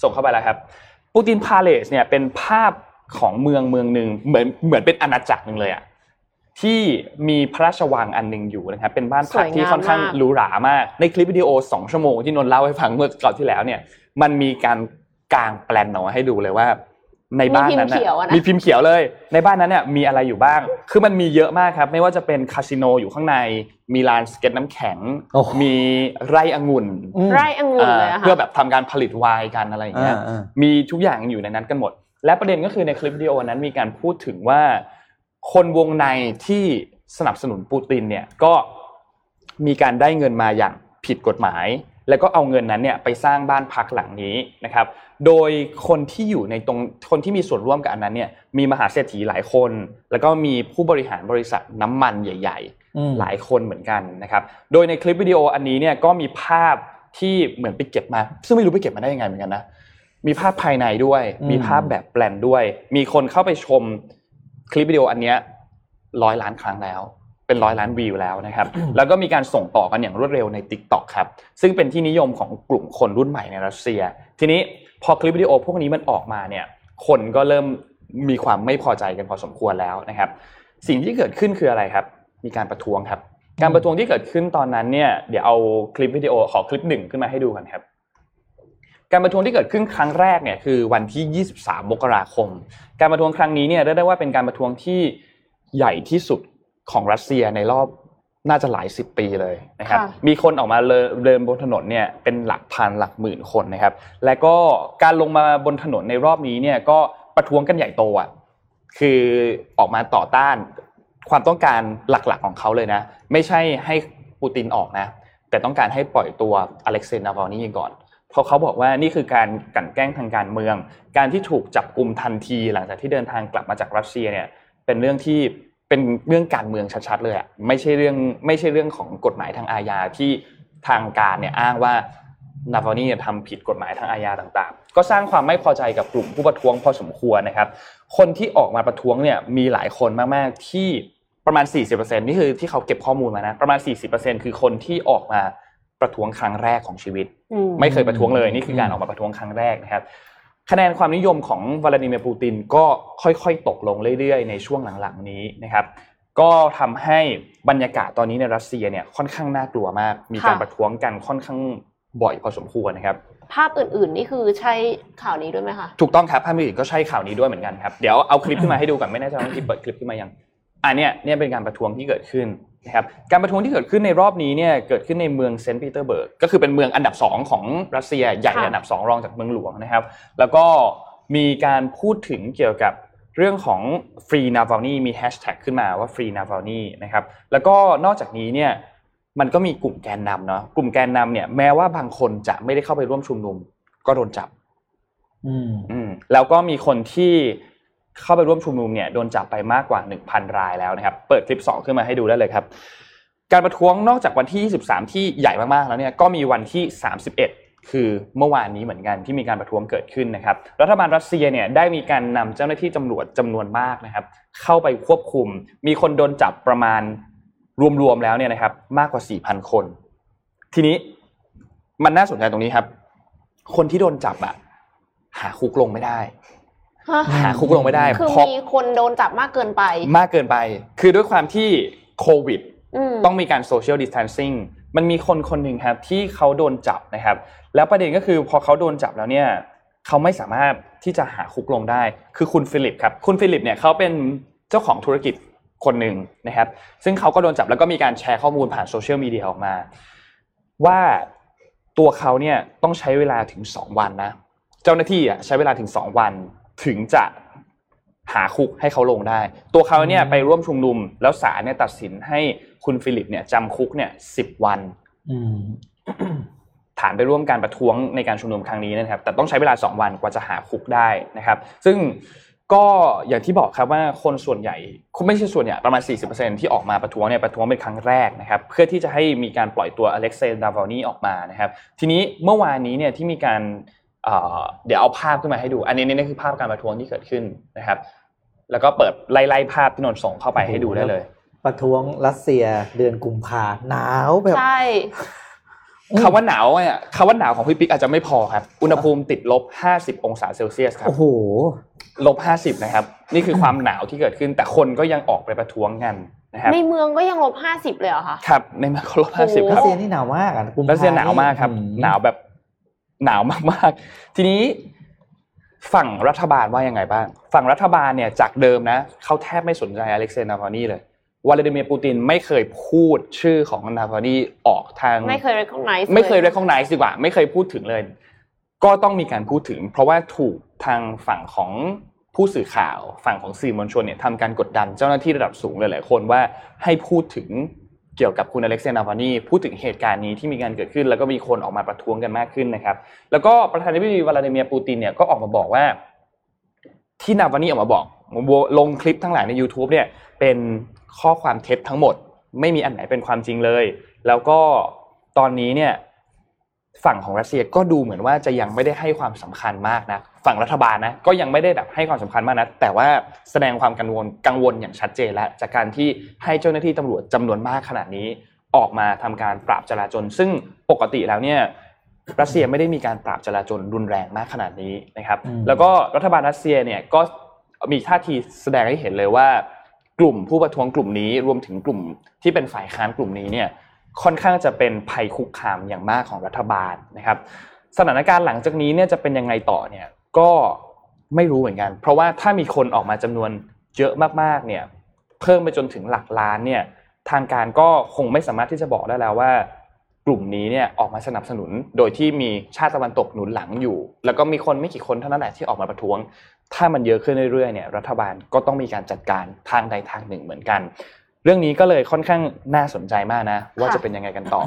ส่งเข้าไปแล้วครับปูตินพาเลสเนี่ยเป็นภาพของเมืองเมืองหนึ่งเหมือนเหมือนเป็นอาณาจักรหนึ่งเลยอะที่มีพระราชวังอันหนึ่งอยู่นะครับ เป็นบ้านพักสวยงามที่ค่อนข้างมากหรูหรามาก ในคลิปวิดีโอสองชั่วโมงที่นนท์เล่าให้ฟังเมื่อก่อนที่แล้วเนี่ย มันมีการกางแปลนออกมาให้ดูเลยว่า ในบ้านนั้นมีพิมพ์เขียวอะนะมีพิมพ์เขียวเลย ในบ้านนั้นเนี่ยมีอะไรอยู่บ้าง คือมันมีเยอะมากครับ ไม่ว่าจะเป็นคาสิโนอยู่ข้างใน มีลานสเก็ตน้ำแข็งโอ้โหมีไร่องุ่นอืมไร่องุ่นเลยอะค่ะเพื่อแบบทำการผลิตไวน์กันอะไรอย่างเงี้ยอ่าอ่ามีทุกอย่างอยู่ในนั้นกันหมด และประเด็นก็คือในคลิปวิดีโอนั้นมีการพูดถึงว่า คนวงในที่สนับสนุนปูตินเนี่ยก็มีการได้เงินมาอย่างผิดกฎหมาย แล้วก็เอาเงินนั้นเนี่ยไปสร้างบ้านพักหลังนี้นะครับ โดยคนที่อยู่ในตรงคนที่มีส่วนร่วมกับอันนั้นเนี่ยมีมหาเศรษฐีหลายคน แล้วก็มีผู้บริหารบริษัทน้ำมันใหญ่ๆอืมหลายคนเหมือนกันนะครับ โดยในคลิปวิดีโออันนี้เนี่ยก็มีภาพที่เหมือนไปเก็บมา ซึ่งไม่รู้ไปเก็บมาได้ยังไงเหมือนกันนะมีภาพภายในด้วยอืมมีภาพแบบแปลนด้วย มีคนเข้าไปชมคลิปวิดีโออันเนี้ยร้อยล้านครั้งแล้ว เป็นร้อยล้านวิวแล้วนะครับ แล้วก็มีการส่งต่อกันอย่างรวดเร็วใน t ิ k t o k ครับ ซึ่งเป็นที่นิยมของกลุ่มคนรุ่นใหม่ในรัสเซีย ทีนี้ พอคลิปวิดีโอพวกนี้มันออกมาเนี่ยคนก็เริ่มมีความไม่พอใจกันพอสมควรแล้วนะครับ สิ่งที่เกิดขึ้นคืออะไรครับ มีการประท้วงครับ การประท้วงที่เกิดขึ้นตอนนั้นเนี่ยเดี๋ยวเอาคลิปวิดีโอขอคลิปหนึ่งขึ้นมาให้ดูกันครับ การประท้วงที่เกิดขึ้นครั้งแรกเนี่ยคือวันที่ 23 มกราคม การประท้วงครั้งนี้เนี่ยเรียกได้ว่าเป็นการประท้วงที่ใหญ่ที่สุดของรัสเซียในรอบ น่าจะหลายสิบปีเลยนะครับค่ะมีคนออกมาเดินเดินบนถนนเนี่ยเป็นหลักพันหลักหมื่นคนนะครับ และก็การลงมาบนถนนในรอบนี้เนี่ยก็ประท้วงกันใหญ่โตอะ คือออกมาต่อต้านความต้องการหลักๆของเขาเลยนะ ไม่ใช่ให้ปูตินออกนะ แต่ต้องการให้ปล่อยตัวอเล็กเซย์นาวานีก่อน เพราะเขาบอกว่านี่คือการกลั่นแกล้งทางการเมือง การที่ถูกจับกลุ่มทันทีหลังจากที่เดินทางกลับมาจากรัสเซียเนี่ย เป็นเรื่องที่ เป็นเรื่องการเมืองชัดๆเลยอะไม่ใช่เรื่องไม่ใช่เรื่องของกฎหมายทางอาญาที่ทางการเนี่ยอ้างว่านาวานี่เนี่ยทำผิดกฎหมายทางอาญาต่างๆ ก็สร้างความไม่พอใจกับกลุ่มผู้ประท้วงพอสมควรนะครับ คนที่ออกมาประท้วงเนี่ยมีหลายคนมากๆที่ประมาณ 40%นี่คือที่เขาเก็บข้อมูลมานะประมาณ 40%คือคนที่ออกมาประท้วงครั้งแรกของชีวิตอืมไม่เคยประท้วงเลยนี่คือการออกมาประท้วงครั้งแรกนะครับ คะแนนความนิยมของวลาดิเมียร์ปูตินก็ค่อยๆ ตกลงเรื่อยๆ ในช่วงหลังๆนี้นะครับก็ทำให้บรรยากาศตอนนี้ในรัสเซียเนี่ยค่อนข้างน่ากลัวมาก มีการประท้วงกันค่อนข้างบ่อยพอสมควรนะครับ ภาพอื่นๆนี่คือใช่ข่าวนี้ด้วยไหมคะ ถูกต้องครับภาพอื่นก็ใช่ข่าวนี้ด้วยเหมือนกันครับ เดี๋ยวเอาคลิปขึ้นมาให้ดูก่อนไม่แน่ใจว่าที่เปิดคลิปขึ้นมายังอันเนี้ยเนี่ยเป็นการประท้วงที่เกิดขึ้น นะครับการประท้วงที่เกิดขึ้นในรอบนี้เนี่ยเกิดขึ้นในเมืองเซนต์ปีเตอร์เบิร์กก็คือเป็นเมืองอันดับสองของรัสเซียใหญ่ค่ะอันดับสองรองจากเมืองหลวงนะครับ แล้วก็มีการพูดถึงเกี่ยวกับเรื่องของฟรีนา v a ลนีมีแฮชแท็กขึ้นมาว่าฟรีนา v a ลนีนะครับแล้วก็นอกจากนี้เนี่ยมันก็มีกลุ่มแกนนำเนาะกลุ่มแกนนำเนี่ยแม้ว่าบางคนจะไม่ได้เข้าไปร่วมชุมนุม ก็โดนจับ อืมอืมแล้วก็มีคนที่ เข้าไปร่วมชุมนุมเนี่ยโดนจับไปมากกว่า 1,000 รายแล้วนะครับ เปิดคลิป 2 ขึ้นมาให้ดูได้เลยครับ การประท้วงนอกจากวันที่ 23 ที่ใหญ่มากๆแล้วเนี่ยก็มีวันที่ 31 คือเมื่อวานนี้เหมือนกันที่มีการประท้วงเกิดขึ้นนะครับ รัฐบาลรัสเซียเนี่ยได้มีการนำเจ้าหน้าที่ตำรวจจำนวนมากนะครับ เข้าไปควบคุม มีคนโดนจับประมาณรวมๆแล้วเนี่ยนะครับ มากกว่า 4,000 คน ทีนี้มันน่าสนใจตรงนี้ครับ คนที่โดนจับอะหาคุกลงไม่ได้ หาคุกลงไม่ได้คือเพราะมีคนโดนจับมากเกินไป มากเกินไป คือด้วยความที่โควิดมต้องมีการโซเชียลดิส a ทนซิ่งมันมีคนคนหนึ่งครับที่เขาโดนจับนะครับ แล้วประเด็นก็คือพอเขาโดนจับแล้วเนี่ยเขาไม่สามารถที่จะหาคุกลงได้ คือคุณฟิลิปครับ คุณฟิลิปเนี่ยเขาเป็นเจ้าของธุรกิจคนหนึ่งนะครับ ซึ่งเขาก็โดนจับแล้วก็มีการแชร์ข้อมูลผ่านโซเชียลมีเดียออกมา ว่าตัวเขาเนี่ยต้องใช้เวลาถึงสองวันนะ เจ้าหน้าที่อะใช้เวลาถึงสองวัน ถึงจะหาคุกให้เขาลงได้ ตัวเขาเนี่ยไปร่วมชุมนุม แล้วศาลเนี่ยตัดสินให้คุณฟิลิปเนี่ยจำคุกเนี่ยสิบวันอืมฐานไปร่วมการประท้วงในการชุมนุมครั้งนี้นะครับ แต่ต้องใช้เวลา2วันกว่าจะหาคุกได้นะครับ ซึ่งก็อย่างที่บอกครับว่าคนส่วนใหญ่ไม่ใช่ส่วนใหญ่ประมาณ 40%ที่ออกมาประท้วงเนี่ยประท้วงเป็นครั้งแรกนะครับ เพื่อที่จะให้มีการปล่อยตัวอเล็กเซย์ดาวานีออกมานะครับ ทีนี้เมื่อวานนี้เนี่ยที่มีการ เอ่อเดี๋ยวเอาภาพขึ้นมาให้ดู อันนี้นี่คือภาพการประท้วงที่เกิดขึ้นนะครับ แล้วก็เปิดไล่ๆภาพที่นนท์ส่งเข้าไปให้ดูได้เลย ประท้วงรัสเซียเดือนกุมภาหนาวแบบใช่คำว่าหนาวเนี่ยคำว่าหนาวของพี่ปิ๊กอาจจะไม่พอครับ อุณหภูมิติดลบ 50 องศาเซลเซียสครับ โอ้โห ลบ 50 นะครับ นี่คือความหนาวที่เกิดขึ้น แต่คนก็ยังออกไปประท้วงกันนะครับ ในเมืองก็ยังลบห้าสิบเลยเหรอคะ ครับ ในเมืองก็ลบ 50 ครัรัสบเซียนี่หนาวมากอะกุมภรัสเซียหนาวมากครับอืมหนาวแบบ หนาวมากๆ ทีนี้ฝั่งรัฐบาลว่ายังไงบ้าง ฝั่งรัฐบาลเนี่ยจากเดิมนะเขาแทบไม่สนใจอเล็กเซย์นาวานีเลยวลาดิเมียร์ปูตินไม่เคยพูดชื่อของนาวานีออกทางไม่เคย recognize ไม่เคยล recognize ดีกว่า ไม่เคยพูดถึงเลย ก็ต้องมีการพูดถึง เพราะว่าถูกทางฝั่งของผู้สื่อข่าว ฝั่งของสื่อมวลชนเนี่ยทำการกดดันเจ้าหน้าที่ระดับสูงหลายๆคนว่าให้พูดถึง เกี่ยวกับคุณอเล็กเซนาวานีพูดถึงเหตุการณ์นี้ที่มีการเกิดขึ้น แล้วก็มีคนออกมาประท้วงกันมากขึ้นนะครับ แล้วก็ประธานาธิบดีวลาดิเมียร์ปูตินเนี่ยก็ออกมาบอกว่าที่นาวานีออกมาบอกลงคลิปทั้งหลายใน YouTube เนี่ยเป็นข้อความเท็จทั้งหมด ไม่มีอันไหนเป็นความจริงเลย แล้วก็ตอนนี้เนี่ย ฝั่งของรัสเซียก็ดูเหมือนว่าจะยังไม่ได้ให้ความสำคัญมากนะฝั่งรัฐบาลนะก็ยังไม่ได้แบบให้ความสำคัญมากนะแต่ว่าแสดงความกังวลกังวลอย่างชัดเจนแล้วจากการที่ให้เจ้าหน้าที่ตำรวจจำนวนมากขนาดนี้ออกมาทำการปราบจราจนซึ่งปกติแล้วเนี่ยรัสเซียไม่ได้มีการปราบจราจนรุนแรงมากขนาดนี้นะครับอืมแล้วก็รัฐบาลรัสเซียเนี่ยก็มีท่าทีแสดงให้เห็นเลยว่ากลุ่มผู้ประท้วงกลุ่มนี้รวมถึงกลุ่มที่เป็นฝ่ายค้านกลุ่มนี้เนี่ย ค่อนข้างจะเป็นภัยคุกคามอย่างมากของรัฐบาลนะครับ สถานการณ์หลังจากนี้เนี่ยจะเป็นยังไงต่อเนี่ยก็ไม่รู้เหมือนกัน เพราะว่าถ้ามีคนออกมาจำนวนเยอะมากๆเนี่ยเพิ่มไปจนถึงหลักล้านเนี่ยทางการก็คงไม่สามารถที่จะบอกได้แล้วว่ากลุ่มนี้เนี่ยออกมาสนับสนุน โดยที่มีชาติตะวันตกหนุนหลังอยู่ แล้วก็มีคนไม่กี่คนเท่านั้นแหละที่ออกมาประท้วง ถ้ามันเยอะขึ้นเรื่อยๆเนี่ยรัฐบาลก็ต้องมีการจัดการทางใดทางหนึ่งเหมือนกัน เรื่องนี้ก็เลยค่อนข้างน่าสนใจมากนะ ว่าจะเป็นยังไงกันต่อ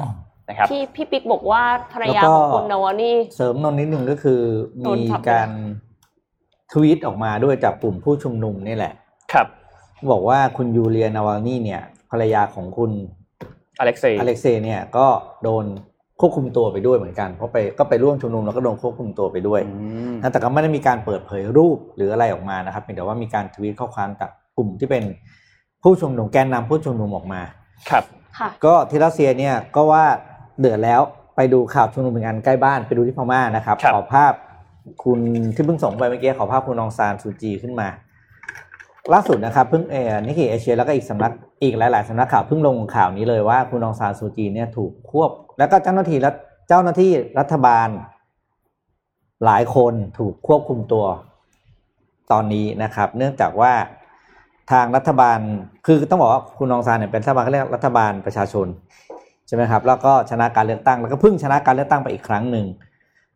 นะครับที่พี่ปิ๊กบอกว่าภรรยาแล้วก็ของคุณนาวานี่เสริมนนนิดนึงก็คือโดนมีจับการทวีตออกมาด้วยจากกลุ่มผู้ชุมนุมนี่แหละ ครับ บอกว่าคุณยูเลียนาวาลนี่เนี่ย ภรรยาของคุณอเล็กเซย์อเล็กเซย์เนี่ยก็โดนควบคุมตัวไปด้วยเหมือนกัน เพราะไปก็ไปร่วมชุมนุมแล้วก็โดนควบคุมตัวไปด้วยอืมนะแต่ก็ไม่ได้มีการเปิดเผยรูปหรืออะไรออกมานะครับเพียงแต่ว่ามีการทวีตข้อความจากกลุ่มที่เป็น ผู้ชุมนุมแกนนำผู้ชุมนุมออกมาครับค่ะก็ที่รัสเซียเนี่ยก็ว่าเดือดแล้วไปดูข่าวชุมนุมเป็นงานใกล้บ้านไปดูที่พม่านะครับครับขอภาพคุณที่เพิ่งส่งไปเมื่อกี้ขอภาพคุณอองซานซูจีขึ้นมา ล่าสุดนะครับเพิ่งเออ Nikkei Asia แล้วก็อีกสำนักอีกหลาย ๆสำนักข่าวเพิ่งลงข่าวนี้เลยว่าคุณอองซานซูจีเนี่ยถูกควบ แล้วก็เจ้าหน้าที่และเจ้าหน้าที่รัฐบาล หลายคนถูกควบคุมตัวตอนนี้นะครับ เนื่องจากว่า ทางรัฐบาลคือต้องบอกว่าคุณนองซานเนี่ยเป็นรัฐบาลเขาเรียกรัฐบาลประชาชนใช่ไหมครับแล้วก็ชนะการเลือกตั้งแล้วก็เพิ่งชนะการเลือกตั้งไปอีกครั้งหนึ่ง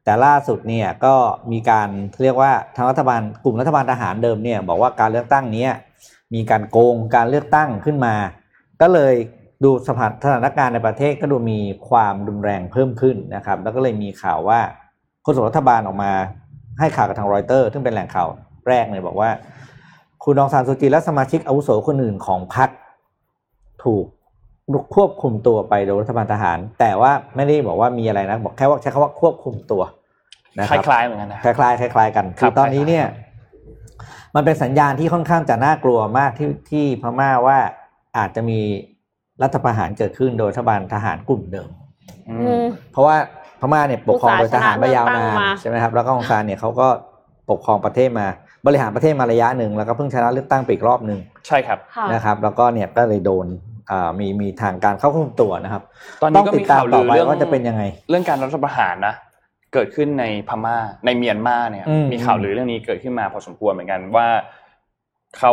แต่ล่าสุดเนี่ยก็มีการเรียกว่าทางรัฐบาลกลุ่มรัฐบาลทหารเดิมเนี่ยบอกว่าการเลือกตั้งนี้มีการโกงการเลือกตั้งขึ้นมา ก็เลยดูสถานสถานการณ์ในประเทศก็ดูมีความรุนแรงเพิ่มขึ้นนะครับ แล้วก็เลยมีข่าวว่าโฆษกรัฐบาลออกมาให้ข่าวกับทางรอยเตอร์ ซึ่งเป็นแหล่งข่าวแรกเลยบอกว่า คุณองซานซูจีและสมาชิกอาวุโสคนอื่นของพรรคถูกควบคุมตัวไปโดยรัฐบาลทหาร แต่ว่าไม่ได้บอกว่ามีอะไรนะ บอกแค่ว่าใช้คำว่าควบคุมตัวนะคครับล้ายๆเหมือนกันนะคล้ายๆคล้ายๆกันครัคืบอตอนนี้เนี่ยมันเป็นสัญญาณที่ค่อนข้างจะน่ากลัวมากที่ที่พม่าว่าอาจจะมีรัฐประหารเกิดขึ้นโดยรัฐบาลทหารกลุ่มเดิมอือืมมเพราะว่าพม่าเนี่ยปกครองโดยทหารมายาวนานอุตสาหชนะเลือกตั้งมาใช่ไหมครับ แล้วก็องซานเนี่ยเขาก็ปกครองประเทศมา บริหารประเทศมาระยะหนึ่งแล้วก็เพิ่งชนะเลือกตั้งไปอีกรอบหนึ่งใช่ครับค่ะนะครับ แล้วก็เนี่ยก็เลยโดนอ่ามีมีทางการเข้าควบคุมตัวนะครับ ตอนต้นี้องก็ติดมีตามข่าวต่ลืออไปเรื่องว่าจะเป็นยังไง เรื่องการรัฐประหารนะเกิดขึ้นในพม่าในเมียนมาเนี่ยอืมมีข่าวลือเรื่องนี้เกิดขึ้นมาพอสมควรเหมือนกันว่าเขา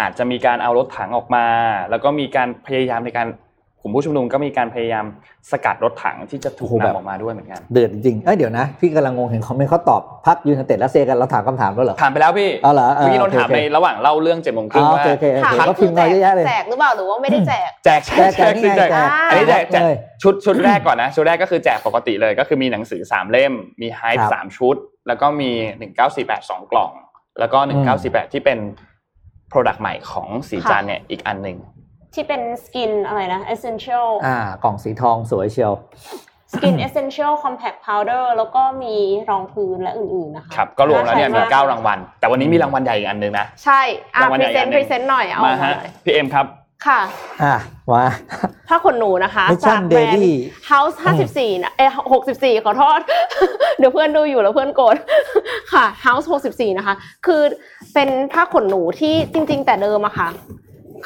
อาจจะมีการเอารถถังออกมา แล้วก็มีการพยายามในการ กลุ่มผู้ชุมนุมก็มีการพยายามสกัดรถถังที่จะถูกโอ้โหแบบนำออกมาด้วยเหมือนกัน เดือดจริงๆเอ้ยเดี๋ยวนะ พี่กำลังงงเห็นคอมเมนต์เขาตอบพรรคยูไนเต็ดรัสเซียกันเราถามคำถามแล้วเหรอถามไปแล้วพี่เอาเหรอเออเมื่อกี้นนท์ถามโอเคในระหว่างเล่าเรื่องเจ็ดโมงครึ่งอ๋อว่าโอเคโอเคถามก็พิมพ์มาเยอะแยะเลยแจกหรือเปล่าหรือว่าไม่ได้แจกแจกแจกแจกนี่ไงแจกแจกอันนี้แจกแจกเลยชุดชุดแรกก่อนนะชุดแรกก็คือแจกปกติเลยก็คือมีหนังสือสามเล่มมีไฮครัป์บสามชุด แล้วก็มีหนึ่งเก้าสี่แปดสองกล่อง แล้วก็หนึ่งเก้าสี่แปดที่เป็น Product ใหม่ของสีจันทร์เนี่ยอีกอันหนึ่ง ที่เป็นสกินอะไรนะ essential อ่ากล่องสีทองสวยเชียว skin essential compact powder แล้วก็มีรองพื้นและอื่นๆนะคะครับก็รวมแล้วเนี่ยมีใช้เก้ารางวัล แต่วันนี้มีรางวัลใหญ่อีกอันหนึ่งนะ ใช่อะรางวัลพใหญ่รีเซนอันต์หนึ่งพรีเซนต์หน่อยเอามามาฮะหน่อยพี่เอ็มครับค่ะ อะมาผ้าขนหนูนะคะ Mission จากแบรนด์ Daily House 54นะเอ้64 ขอโทษ เดี๋ยวเพื่อนดูอยู่แล้วเพื่อนโกรธค่ะ House 64 นะคะ คือเป็นผ้าขนหนูที่จริง ๆ แต่เดิมอะค่ะ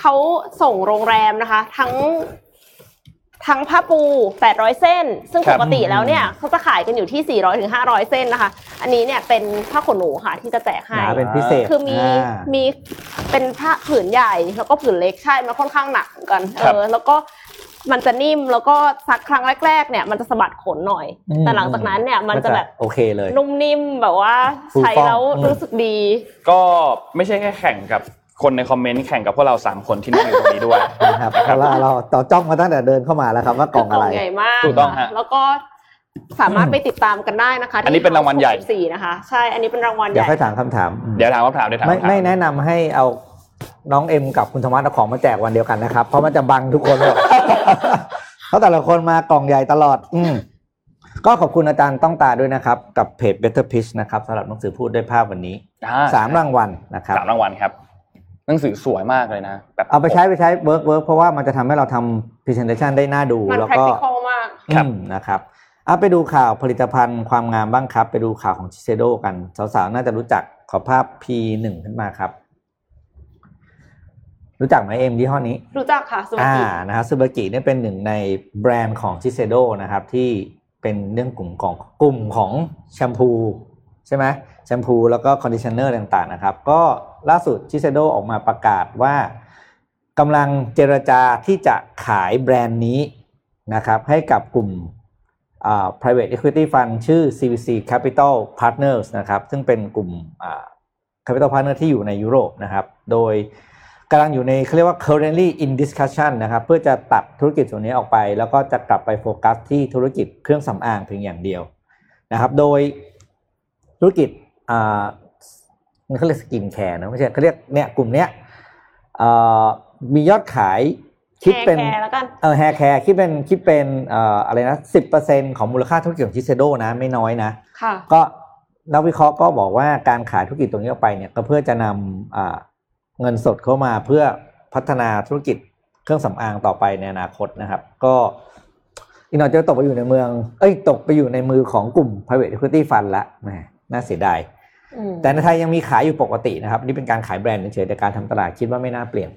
เขาส่งโรงแรมนะคะ ทั้งทั้งผ้าปู 800 เส้น ซึ่งครัปบกติแล้วเนี่ยเขาจะขายกันอยู่ที่ 400ถึง500 เส้นนะคะ อันนี้เนี่ยเป็นผ้าขนหนูค่ะ ที่จะแจกหให้นาเป็นพิเศษคือมีา มีเป็นผ้าผืนใหญ่แล้วก็ผืนเล็กใช่ มันค่อนข้างหนักเหมือนกันครับเออแล้วก็มันจะนิ่มแล้วก็ซักครั้งแรกๆ เนี่ยมันจะสะบัดขนหน่อย อืม แต่หลังจากนั้นเนี่ยมันจะแบบโอเคเลย นุ่มนิ่มแบบว่าฟูใช้ฟ่องแล้วอืม รู้สึกดี ก็ไม่ใช่แค่แข่งกับ คนในคอมเมนต์แข่งกับพวกเราสามคนที่นั่งอยู่ตรงนี้ด้วยนะครับเพราะว่าเราต่อจ้องมาตั้งแต่เดินเข้ามาแล้วครับว่ากล่องอะไรใหญ่มากถูกต้องฮะแล้วก็สามารถไปติดตามกันได้นะคะ อันนี้เป็นรางวัลใหญ่สี่นะคะ ใช่ อันนี้เป็นรางวัลใหเดี๋ยวญ่ค่อยถามคำถามอืมเดี๋ยวถามว่าถามเดี๋ยวถามไม่คำถาไม่แนะนำให้เอาน้องเอ็มกับคุณธรรมะเอาของมาแจกวันเดียวกันนะครับ เพราะมันจะบังทุกคนเลยเพราะแต่ละคนมากล่องใหญ่ตลอด อืมก็ขอบคุณอาจารย์ต้องตาด้วยนะครับ กับเพจ Better Pitch นะครับสำหรับหนังสือพูดด้วยภาพวันนี้อ่สามรางวัลนะครับสามรางวัลครับ หนังสือสวยมากเลยนะแบบเอาไปใช้ไปใช้ work work เพราะว่ามันจะทำให้เราทำ presentation ได้น่าดูมันแล้ว practical ก็มากครับอืมนะครับเอาไปดูข่าวผลิตภัณฑ์ความงามบ้างครับ ไปดูข่าวของชิเซโดกัน สาวๆ น่าจะรู้จักขอภาพ P1 ขึ้นมาครับ รู้จักไหมเอ็มยี่ห้อนี้ รู้จักค่ะสวัสอ่าดีนะครับซึบากิเนี่ยเป็นหนึ่งในแบรนด์ของชิเซโดนะครับ ที่เป็นเรื่องกลุ่มของกลุ่มของแชมพู ใช่ไหมแชมพูแล้วก็ conditioner ต่างๆนะครับ ก็ ล่าสุดชิเซโดออกมาประกาศว่ากำลังเจรจาที่จะขายแบรนด์นี้นะครับให้กับกลุ่ม private equity fund ชื่อ CVC Capital Partners นะครับ ซึ่งเป็นกลุ่ม Capital Partner ที่อยู่ในยุโรปนะครับ โดยกำลังอยู่ในเขาเรียกว่า currently in discussion นะครับ เพื่อจะตัดธุรกิจส่วนนี้ออกไป แล้วก็จะกลับไปโฟกัสที่ธุรกิจเครื่องสำอางเพียงอย่างเดียวนะครับ โดยธุรกิจ เขาเรียก skincare นะไม่ใช่เขาเรียกเนี่ยกลุ่มเนี้ยเอ่อมียอดขายคิดเป็น hair care แล้วกันเออ hair care คิดเป็นคิดเป็นเอ่ออะไรนะสิบเปอร์เซ็นต์ของมูลค่าธุรกิจของชิเซโดนะไม่น้อยนะค่ะก็นักวิเคราะห์ก็บอกว่าการขายธุรกิจตรงนี้ออกไปเนี่ยก็เพื่อจะนำอ่าเงินสดเข้ามาเพื่อพัฒนาธุรกิจเครื่องสำอางต่อไปในอนาคตนะครับ ก็อีกหน่อยจะตกไปอยู่ในเมือง เอ้ยตกไปอยู่ในมือของกลุ่ม private equity fund ละแหมน่าเสียดายอืม แต่ในไทยยังมีขายอยู่ปกตินะครับนี่เป็นการขายแบรนด์เฉยๆแต่การทำตลาดคิดว่าไม่น่าเปลี่ยน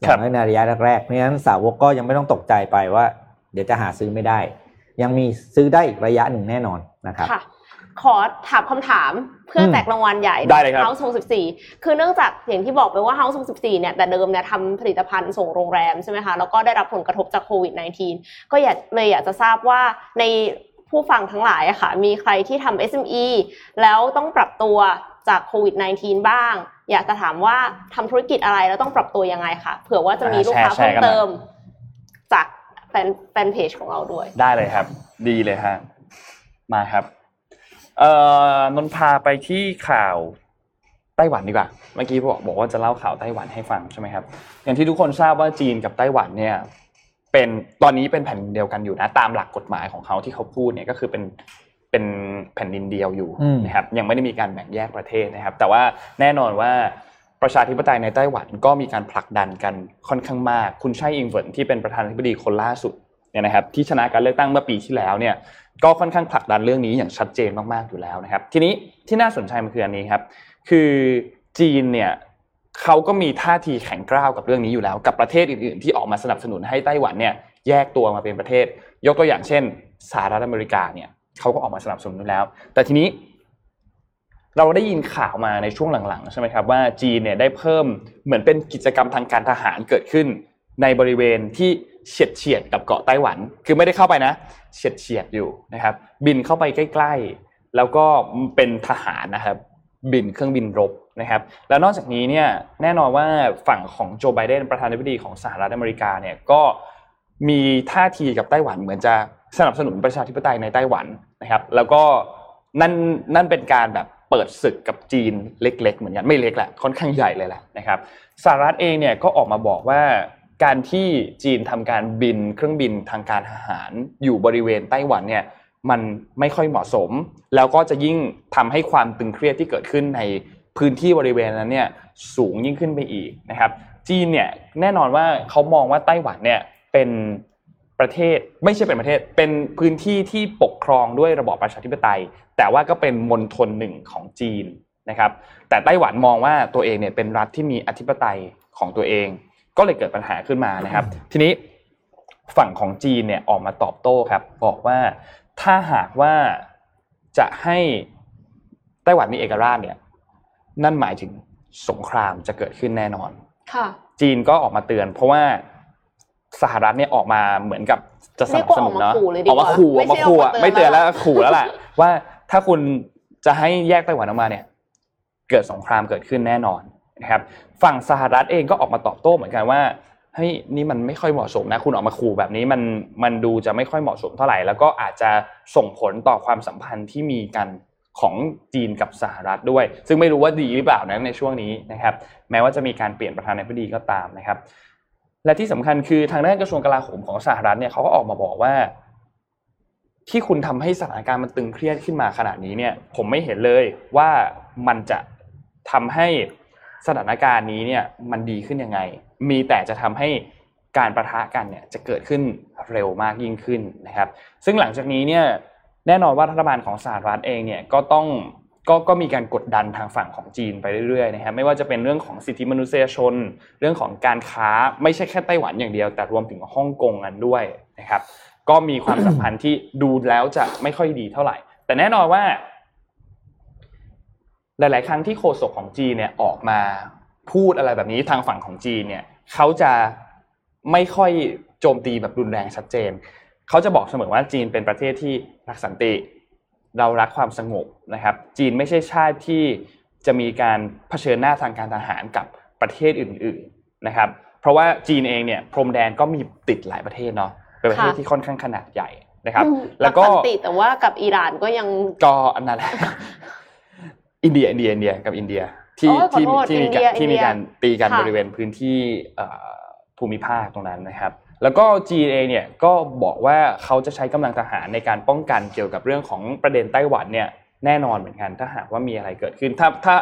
อครัย่าบงน้อยในระยะแรกๆเพราะฉะนั้นสาวกก็ยังไม่ต้องตกใจไปว่า เดี๋ยวจะหาซื้อไม่ได้ ยังมีซื้อได้อีกระยะหนึ่งแน่นอนนะครับค่ะขอถามคำถามเพื่ออืมแจกรางวัลใหญ่ได้เลยครับเฮาส์64 คือเนื่องจากอย่างที่บอกไปว่า House 64 เนี่ยแต่เดิมเนี่ยทำผลิตภัณฑ์ส่งโรงแรมใช่ไหมคะแล้วก็ได้รับผลกระทบจากโควิด -19 ก็อยากเลยอยากจะทราบว่าใน ผู้ฟังทั้งหลายอะค่ะ มีใครที่ทำ SME แล้วต้องปรับตัวจากโควิด -19 บ้าง อยากจะถามว่าทำธุรกิจอะไรแล้วต้องปรับตัวยังไงคะเผื่อว่าจะมีลูกค้าแชร์แชร์กันหน่อยเพิ่มเติม จากแฟนแฟนเพจของเราด้วย ได้เลยครับ ดีเลยฮะ มาครับเอ่อนนท์พาไปที่ข่าวไต้หวันดีกว่า เมื่อกี้บอกบอกว่าจะเล่าข่าวไต้หวันให้ฟังใช่ไหมครับ อย่างที่ทุกคนทราบว่าจีนกับไต้หวันเนี่ย เป็นตอนนี้เป็นแผ่นดินเดียวกันอยู่นะ ตามหลักกฎหมายของเขาที่เขาพูดเนี่ยก็คือเป็นเป็นแผ่นดินเดียวอยู่อืมนะครับยังไม่ได้มีการแบ่งแยกประเทศนะครับ แต่ว่าแน่นอนว่าประชาธิปไตยในไต้หวันก็มีการผลักดันกันค่อนข้างมาก คุณไช่อิงเหวินที่เป็นประธานาธิบดีคนล่าสุดเนี่ยนะครับที่ชนะการเลือกตั้งเมื่อปีที่แล้วเนี่ยก็ค่อนข้างผลักดันเรื่องนี้อย่างชัดเจนมากๆอยู่แล้วนะครับ ทีนี้ที่น่าสนใจมันคืออันนี้ครับ คือจีนเนี่ย เขาก็มีท่าทีแข็งกร้าวกับเรื่องนี้อยู่แล้ว กับประเทศอื่นๆ ที่ออกมาสนับสนุนให้ไต้หวันเนี่ยแยกตัวมาเป็นประเทศ ยกตัวอย่างเช่นสหรัฐอเมริกาเนี่ยเขาก็ออกมาสนับสนุนแล้ว แต่ทีนี้ เราได้ยินข่าวมาในช่วงหลังๆใช่ไหมครับว่าจีนเนี่ยได้เพิ่มเหมือนเป็นกิจกรรมทางการทหารเกิดขึ้น ในบริเวณที่เฉียดเฉียดกับเกาะไต้หวัน คือไม่ได้เข้าไปนะเฉียดเฉียดอยู่นะครับ บินเข้าไปใกล้ ๆ แล้วก็เป็นทหารนะครับ บินเครื่องบินรบ นะครับแล้วนอกจากนี้เนี่ยแน่นอนว่าฝั่งของโจไบเดนประธานาธิบดีของสหรัฐอเมริกาเนี่ยก็มีท่าทีกับไต้หวันเหมือนจะสนับสนุนประชาธิปไตยในไต้หวันนะครับ แล้วก็นั่นนั่นเป็นการแบบเปิดศึกกับจีนเล็ก ๆ เหมือนกันไม่เล็กแหละค่อนข้างใหญ่เลยแหละนะครับสหรัฐเองเนี่ยก็ออกมาบอกว่าการที่จีนทำการบินเครื่องบินทางการทหารอยู่บริเวณไต้หวันเนี่ยมันไม่ค่อยเหมาะสม แล้วก็จะยิ่งทำให้ความตึงเครียดที่เกิดขึ้นใน พื้นที่บริเวณนั้นเนี่ยสูงยิ่งขึ้นไปอีกนะครับ จีนเนี่ยแน่นอนว่าเขามองว่าไต้หวันเนี่ยเป็นประเทศไม่ใช่เป็นประเทศ เป็นพื้นที่ที่ปกครองด้วยระบอบประชาธิปไตย แต่ว่าก็เป็นมณฑลหนึ่งของจีนนะครับ แต่ไต้หวันมองว่าตัวเองเนี่ยเป็นรัฐที่มีอธิปไตยของตัวเอง ก็เลยเกิดปัญหาขึ้นมานะครับ ทีนี้ฝั่งของจีนเนี่ยออกมาตอบโต้ครับ บอกว่าถ้าหากว่าจะให้ไต้หวันมีเอกราชเนี่ย นั่นหมายถึงสงครามจะเกิดขึ้นแน่นอนค่ะจีนก็ออกมาเตือน เพราะว่าสหรัฐเนี่ยออกมาเหมือนกับจะสนับสนุนเนาะเรียกว่าออกมาขู่เลยดีออกกว่ามาขู่อไม่อกใช่มาขู่อะออกมาเตือนไม่เตือนแล้แล้ววขู่แล้วแหละว่าถ้าคุณจะให้แยกไต้หวันออกมาเนี่ย เกิดสงครามเกิดขึ้นแน่นอนนะครับ ฝั่งสหรัฐเองก็ออกมาตอบโต้เหมือนกันว่าเฮ้ยนี่มันไม่ค่อยเหมาะสมนะ คุณออกมาขู่แบบนี้มันมันดูจะไม่ค่อยเหมาะสมเท่าไหร่ แล้วก็อาจจะส่งผลต่อความสัมพันธ์ที่มีกัน ของจีนกับสหรัฐด้วย ซึ่งไม่รู้ว่าดีหรือเปล่านะในช่วงนี้นะครับแม้ว่าจะมีการเปลี่ยนประธานาธิบดีก็ตามนะครับ และที่สำคัญคือทางด้านกระทรวงกลาโหมของสหรัฐเนี่ยเขาก็ออกมาบอกว่า ที่คุณทำให้สถานการณ์มันตึงเครียดขึ้นมาขนาดนี้เนี่ย ผมไม่เห็นเลยว่ามันจะทำให้สถานการณ์นี้เนี่ยมันดีขึ้นยังไง มีแต่จะทำให้การประทะกันเนี่ยจะเกิดขึ้นเร็วมากยิ่งขึ้นนะครับ ซึ่งหลังจากนี้เนี่ย แน่นอนว่ารัฐบาลของสหรัฐเองเนี่ยก็ต้องก็ก็มีการกดดันทางฝั่งของจีนไปเรื่อยๆนะครับไม่ว่าจะเป็นเรื่องของสิทธิมนุษยชน เรื่องของการค้าไม่ใช่แค่ไต้หวันอย่างเดียว แต่รวมถึงฮ่องกงกันด้วยนะครับก็มีความสัมพันธ์ที่ดูแล้วจะไม่ค่อยดีเท่าไหร่ แต่แน่นอนว่า หลาย ๆ ครั้งที่โฆษกของจีนเนี่ยออกมาพูดอะไรแบบนี้ทางฝั่งของจีนเนี่ยเขาจะไม่ค่อยโจมตีแบบรุนแรงชัดเจน เขาจะบอกเสมอว่าจีนเป็นประเทศที่ รักสันติ เรารักความสงบนะครับ จีนไม่ใช่ชาติที่จะมีการเผชิญหน้าทางการทหารกับประเทศอื่น ๆนะครับ เพราะว่าจีนเองเนี่ยพรมแดนก็มีติดหลายประเทศเนาะเป็นประเทศค่ะที่ค่อนข้างขนาดใหญ่นะครับอืมแล้วก็รัสันติแต่ว่ากับอิหร่านก็ยังก็อันนั้นแหละอินเดียอินเดียอินเดียกับอินเดียที่โอ้ยขอที่โทษที่มีอินเดีการยที่มีอินเดียการตีกันค่ะบริเวณพื้นที่เอ่อภูมิภาคตรงนั้นนะครับ แล้วก็จีนเองเนี่ยก็บอกว่าเขาจะใช้กำลังทหารในการป้องกันเกี่ยวกับเรื่องของประเด็นไต้หวันเนี่ยแน่นอนเหมือนกันถ้าหากว่ามีอะไรเกิดขึ้น ถ้าถ้า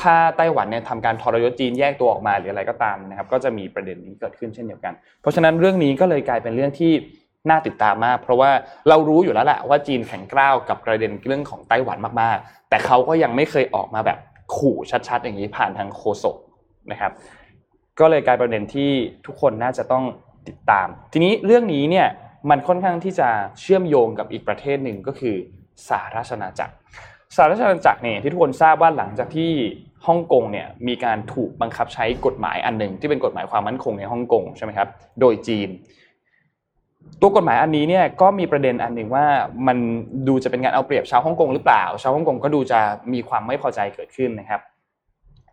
ถ้าไต้หวันเนี่ยทำการทรยศจีนแยกตัวออกมาหรืออะไรก็ตามนะครับก็จะมีประเด็นนี้เกิดขึ้นเช่นเดียวกัน เพราะฉะนั้นเรื่องนี้ก็เลยกลายเป็นเรื่องที่น่าติดตามมาก เพราะว่าเรารู้อยู่แล้วแหละว่าจีนแข็งกร้าวกับประเด็นเรื่องของไต้หวันมากๆ แต่เขาก็ยังไม่เคยออกมาแบบขู่ชัดๆ อย่างนี้ผ่านทางโฆษกนะครับ ก็เลยกลายเป็นประเด็นที่ทุกคนน่าจะต้อง ติดตาม ทีนี้เรื่องนี้เนี่ยมันค่อนข้างที่จะเชื่อมโยงกับอีกประเทศหนึ่งก็คือสหราชอาณาจักรสหราชอาณาจักรเนี่ยที่ทุกคนทราบว่าหลังจากที่ฮ่องกงเนี่ยมีการถูกบังคับใช้กฎหมายอันหนึ่งที่เป็นกฎหมายความมั่นคงในฮ่องกงใช่ไหมครับโดยจีน ตัวกฎหมายอันนี้เนี่ยก็มีประเด็นอันหนึ่งว่ามันดูจะเป็นการเอาเปรียบชาวฮ่องกงหรือเปล่า ชาวฮ่องกงก็ดูจะมีความไม่พอใจเกิดขึ้นนะครับ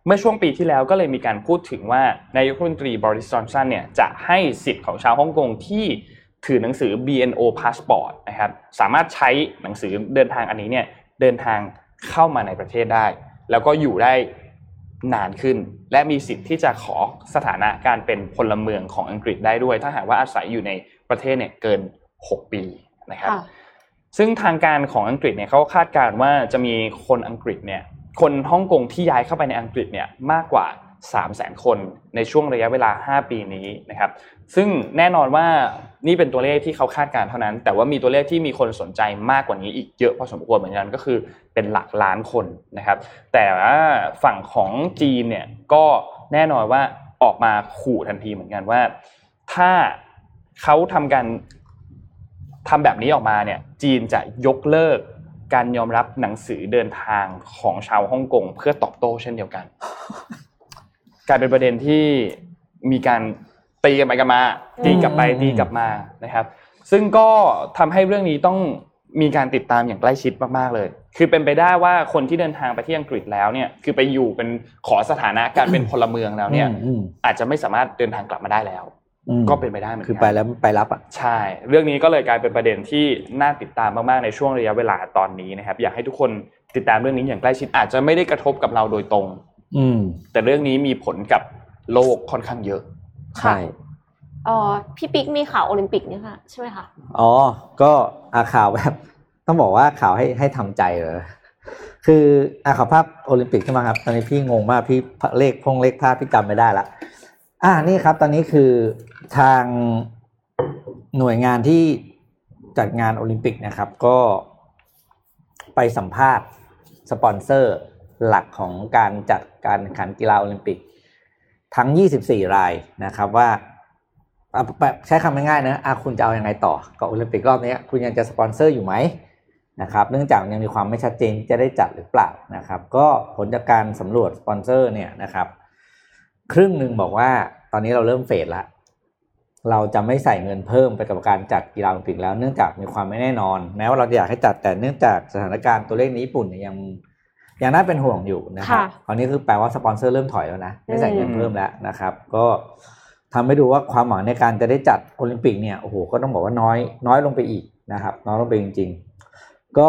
เมื่อช่วงปีที่แล้วก็เลยมีการพูดถึงว่านายกรัฐมนตรีบริสจอนสันเนี่ยจะให้สิทธิ์ของชาวฮ่องกงที่ถือหนังสือ BNO passport นะครับสามารถใช้หนังสือเดินทางอันนี้เนี่ยเดินทางเข้ามาในประเทศได้ แล้วก็อยู่ได้นานขึ้น และมีสิทธิ์ที่จะขอสถานะการเป็นพลเมืองของอังกฤษได้ด้วย ถ้าหากว่าอาศัยอยู่ในประเทศเนี่ยเกิน 6 ปีนะครับซึ่งทางการของอังกฤษเนี่ยเขาคาดการณ์ว่าจะมีคนอังกฤษเนี่ย คนฮ่องกงที่ย้ายเข้าไปในอังกฤษเนี่ยมากกว่า 3 0 0 0 0 0 คนในช่วงระยะเวลา 5 ปีนี้นะครับ ซึ่งแน่นอนว่านี่เป็นตัวเลขที่เขาคาดการณ์เท่านั้น แต่ว่ามีตัวเลขที่มีคนสนใจมากกว่านี้อีกเยอะพอสมควรเหมือนกันก็คือเป็นหลักล้านคนนะครับ แต่ว่าฝั่งของจีนเนี่ยก็แน่นอนว่าออกมาขู่ทันทีเหมือนกันว่า ถ้าเขาทำการทำแบบนี้ออกมาเนี่ยจีนจะยกเลิก การยอมรับหนังสือเดินทางของชาวฮ่องกงเพื่อตอบโต้เช่นเดียวกัน กลายเป็นประเด็นที่มีการตีกันไปกันมาตีกลับไปอืมตีกลับมานะครับ ซึ่งก็ทำให้เรื่องนี้ต้องมีการติดตามอย่างใกล้ชิดมากๆเลย คือเป็นไปได้ว่าคนที่เดินทางไปที่อังกฤษแล้วเนี่ย คือไปอยู่เป็นขอสถานะการเป็นพลเมืองแล้วเนี่ยอืมอาจจะไม่สามารถเดินทางกลับมาได้แล้วอืม ก็เป็นไปได้เหมือนกันคือไปแล้วไปรับอะใช่ เรื่องนี้ก็เลยกลายเป็นประเด็นที่น่าติดตามมากๆในช่วงระยะเวลาตอนนี้นะครับ อยากให้ทุกคนติดตามเรื่องนี้อย่างใกล้ชิดอาจจะไม่ได้กระทบกับเราโดยตรง อืม แต่เรื่องนี้มีผลกับโลกค่อนข้างเยอะใช่เอ่อพี่ปิ๊กมีข่าวโอลิมปิกเนี่ยค่ะใช่ไหมคะอ๋อ ก็อาข่าวแบบต้องบอกว่าข่าวให้ให้ทำใจเลยคืออาข่าวภาพโอลิมปิกใช่ไหมครับตอนนี้พี่งงมากพี่เลขพงเลขภาพพี่จำไม่ได้ละ อ่านี่ครับ ตอนนี้คือทางหน่วยงานที่จัดงานโอลิมปิกนะครับ ก็ไปสัมภาษณ์สปอนเซอร์หลักของการจัดการแข่งขันกีฬาโอลิมปิก ทั้ง 24 รายนะครับว่าแบบใช้คำง่ายๆนะอะคุณจะเอาอยัางไงต่อกับโอลิมปิกรอบนี้คุณยังจะสปอนเซอร์อยู่ไหมนะครับเนื่องจากยังมีความไม่ชัดเจนจะได้จัดหรือเปล่านะครับ ก็ผลจากการสำรวจสปอนเซอร์เนี่ยนะครับ ครึ่งหนึ่งบอกว่าตอนนี้เราเริ่ม fade ละเราจะไม่ใส่เงินเพิ่มไปกับการจัดกีฬาโอลิมปิกแล้วเนื่องจากมีความไม่แน่นอน แม้ว่าเราจะอยากให้จัดแต่เนื่องจากสถานการณ์ตัวเลขในญี่ปุ่นเนี่ยยังยังน่าเป็นห่วงอยู่นะครับค่ะคราวนี้คือแปลว่าสปอนเซอร์เริ่มถอยแล้วนะไม่ใส่เงินอืมเพิ่มแล้วนะครับ ก็ทำให้ดูว่าความหวังในการจะได้จัดโอลิมปิกเนี่ยโอ้โหก็ต้องบอกว่าน้อยน้อยลงไปอีกนะครับน้อยลงไปจริง ๆ ก็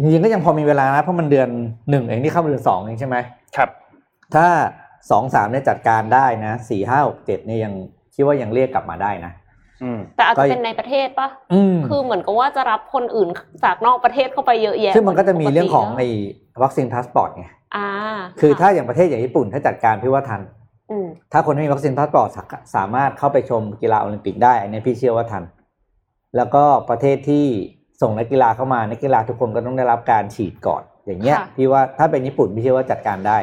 จริงๆก็ยังพอมีเวลานะเพราะมันเดือนหนึ่งเองที่เข้าเดือนสองเองใช่ไหมครับ ถ้า สองสามเนี่ยจัดการได้นะสี่ห้าหกเจ็ดเนี่ยยังคิดว่ายังเรียกกลับมาได้นะอืมแต่อาจก็จะเป็นในประเทศปะอืมคือเหมือนกับว่าจะรับคนอื่นจากนอกประเทศเข้าไปเยอะแยะซึ่งมันก็จะมีเรื่องของปกไอ้ติวัคซีนพาสปอร์ตไงอ่าคือถ้าะอย่างประเทศอย่างญี่ปุ่นถ้าจัดการพี่ว่าทันอืมถ้าคนไม่มีวัคซีนพาสปอร์ตสาสามารถเข้าไปชมกีฬาโอลิมปิกได้อันนี้พี่เชื่อว่าทัน แล้วก็ประเทศที่ส่งนักกีฬาเข้ามานักกีฬาทุกคนก็ต้องได้รับการฉีดก่อน อย่างเงี้ยค่ะพี่ว่าถ้าเป็นญี่ปุ่นพี่เชื่อว่าจัดการได้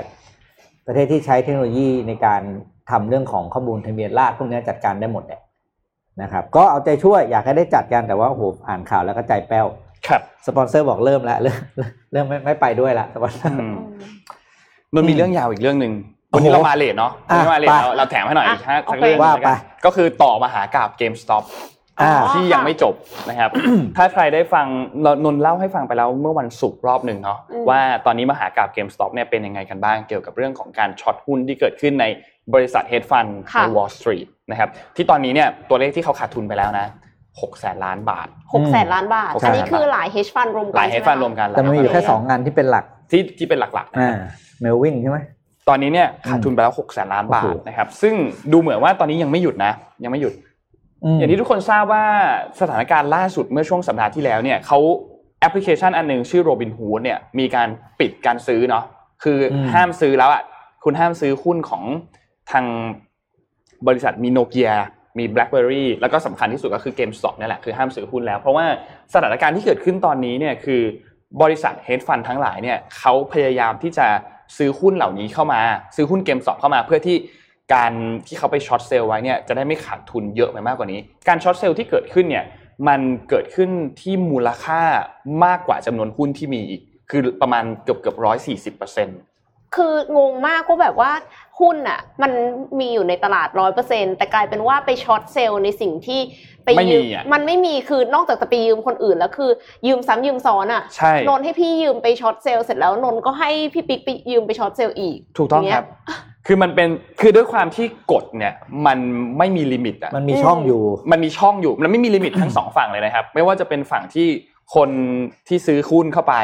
ประเทศที่ใช้เทคโนโลยีในการทำเรื่องของข้อมูลทะเบียนราษฎร์พวกเนี้ยจัดการได้หมดแหละนะครับ ก็เอาใจช่วยอยากให้ได้จัดกันแต่ว่าโอ้โหอ่านข่าวแล้วก็ใจแป้วครับสปอนเซอร์บอกเริ่มแล้วเริ่มเริ่มไม่ไม่ไปด้วยละสปอนเซอร์อืมอืมมันมีเรื่องยาวอีกเรื่องหนึ่งโอ้วันโหนี้เรามาเลทเนาะวันนี้อะมาเลทไปเราเราแถมให้หน่อยอะอีกฮะโอเคสักเคเรื่องหนึ่งว่าแล้วกันไปก็คือต่อมหากาพย์ GameStop อ่า ที่ยังไม่จบนะครับ ถ้าใครได้ฟังนนท์เล่าให้ฟังไปแล้วเมื่อวันศุกร์รอบหนึ่งเนาะอืมว่าตอนนี้มหากาพย์ GameStop เนี่ยเป็นยังไงกันบ้างเกี่ยวกับเรื่องของการ short หุ้นที่เกิดขึ้นในบริษัท hedge fund ค่ะใน Wall Street นะครับที่ตอนนี้เนี่ยตัวเลขที่เขาขาดทุนไปแล้วนะ6แสนล้านบาทหกแสนล้านบาทหกแสนอันนี้คือหลาย hedge fund รวมกันหลาย hedge ใช่ไห fund รวมกันแต่มันมีอยู่แค่โอเคสองงานที่เป็นหลักที่ที่เป็นหลักๆนะอ่าครับเมลวินใช่ไหมตอนนี้เนี่ยขาดทุนไปแล้ว6แสนล้านบาทโอ้โหนะครับซึ่งดูเหมือนว่าตอนนี้ยังไม่หยุดนะ ยังไม่หยุดม อย่างที่ทุกคนทราบว่าสถานการณ์ล่าสุดเมื่อช่วงสัปดาห์ที่แล้วเนี่ยเขาแอปพลิเคชันอันหนึ่งชื่อ Robinhood เนี่ยมีการปิดการซื้อเนาะคืออมห้ามซื้อแล้วอะคุณห้ามซื้อหุ้นของทางบริษัทมีโนเกียมี BlackBerry แล้วก็สำคัญที่สุดก็คือ GameStop เนี่ยแหละคือห้ามซื้อหุ้นแล้ว เพราะว่าสถานการณ์ที่เกิดขึ้นตอนนี้เนี่ยคือบริษัท hedge fund ทั้งหลายเนี่ยเขาพยายามที่จะซื้อหุ้นเหล่านี้เข้ามา ซื้อหุ้น GameStop เข้ามาเพื่อที่ การที่เขาไป short sell ไว้เนี่ยจะได้ไม่ขาดทุนเยอะไปมากกว่านี้ การ short sell ที่เกิดขึ้นเนี่ยมันเกิดขึ้นที่มูลค่ามากกว่าจำนวนหุ้นที่มีอีก คือประมาณเกือบเกือบร้อยสี่สิบเปอร์เซ็นต์คืองงมากว่าแบบว่าหุ้นอะ มันมีอยู่ในตลาดร้อยเปอร์เซ็นต์แต่กลายเป็นว่าไปช็อตเซลล์ในสิ่งที่ไปไม่ยืมีมอะมันไม่มีคือนอกจากจะไปยืมคนอื่นแล้วคือ ยืมซ้ำยืมซ้อนอะใช่นนท์ให้พี่ยืมไป short sell เสร็จแล้วนนท์ก็ให้พี่ปิ๊กไปยืมไป short sell อีก ถูกต้องย่าเยครับ คือมันเป็นคือด้วยความที่กฎเนี่ยมันไม่มี limit อะมันมีช่องอยู่ มันมีช่องอยู่มันไม่มี limit ทั้งสองฝั่งเลยนะครับ ไม่ว่าจะเป็นฝั่งที่คนที่ซื้อหุ้นเข้าไป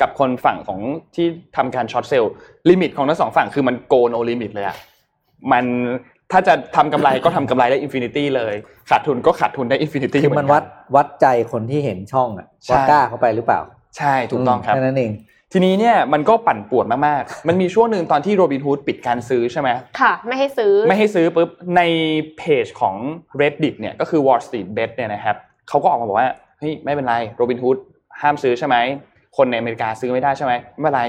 กับคนฝั่งของที่ทำการ short sell limit ของทั้งสองฝั่งคือมัน go no limit เลยอะมันถ้าจะทำกำไรก็ทำกำไรได้ infinity เลยขาดทุนก็ขาดทุนได้ infinity คือมันวัดวัดใจคนที่เห็นช่องอะใช่ว่ากล้าเข้าไปหรือเปล่า ใช่ถูกต้องครับแค่นั้นเอง ทีนี้เนี่ยมันก็ปั่นป่วนมากๆ มันมีช่วงหนึ่งตอนที่โรบินฮูดปิดการซื้อใช่ไหมค่ะ ไม่ให้ซื้อ ไม่ให้ซื้อปุ๊บในเพจของ reddit เนี่ยก็คือ wall street bet เนี่ยนะครับเขาก็ออกมาบอกว่าเฮ้ยไม่เป็นไรโรบินฮูดห้ามซื้อใช่ไหมคนในอเมริกาซื้อไม่ได้ใช่ไหมไม่เป็นไร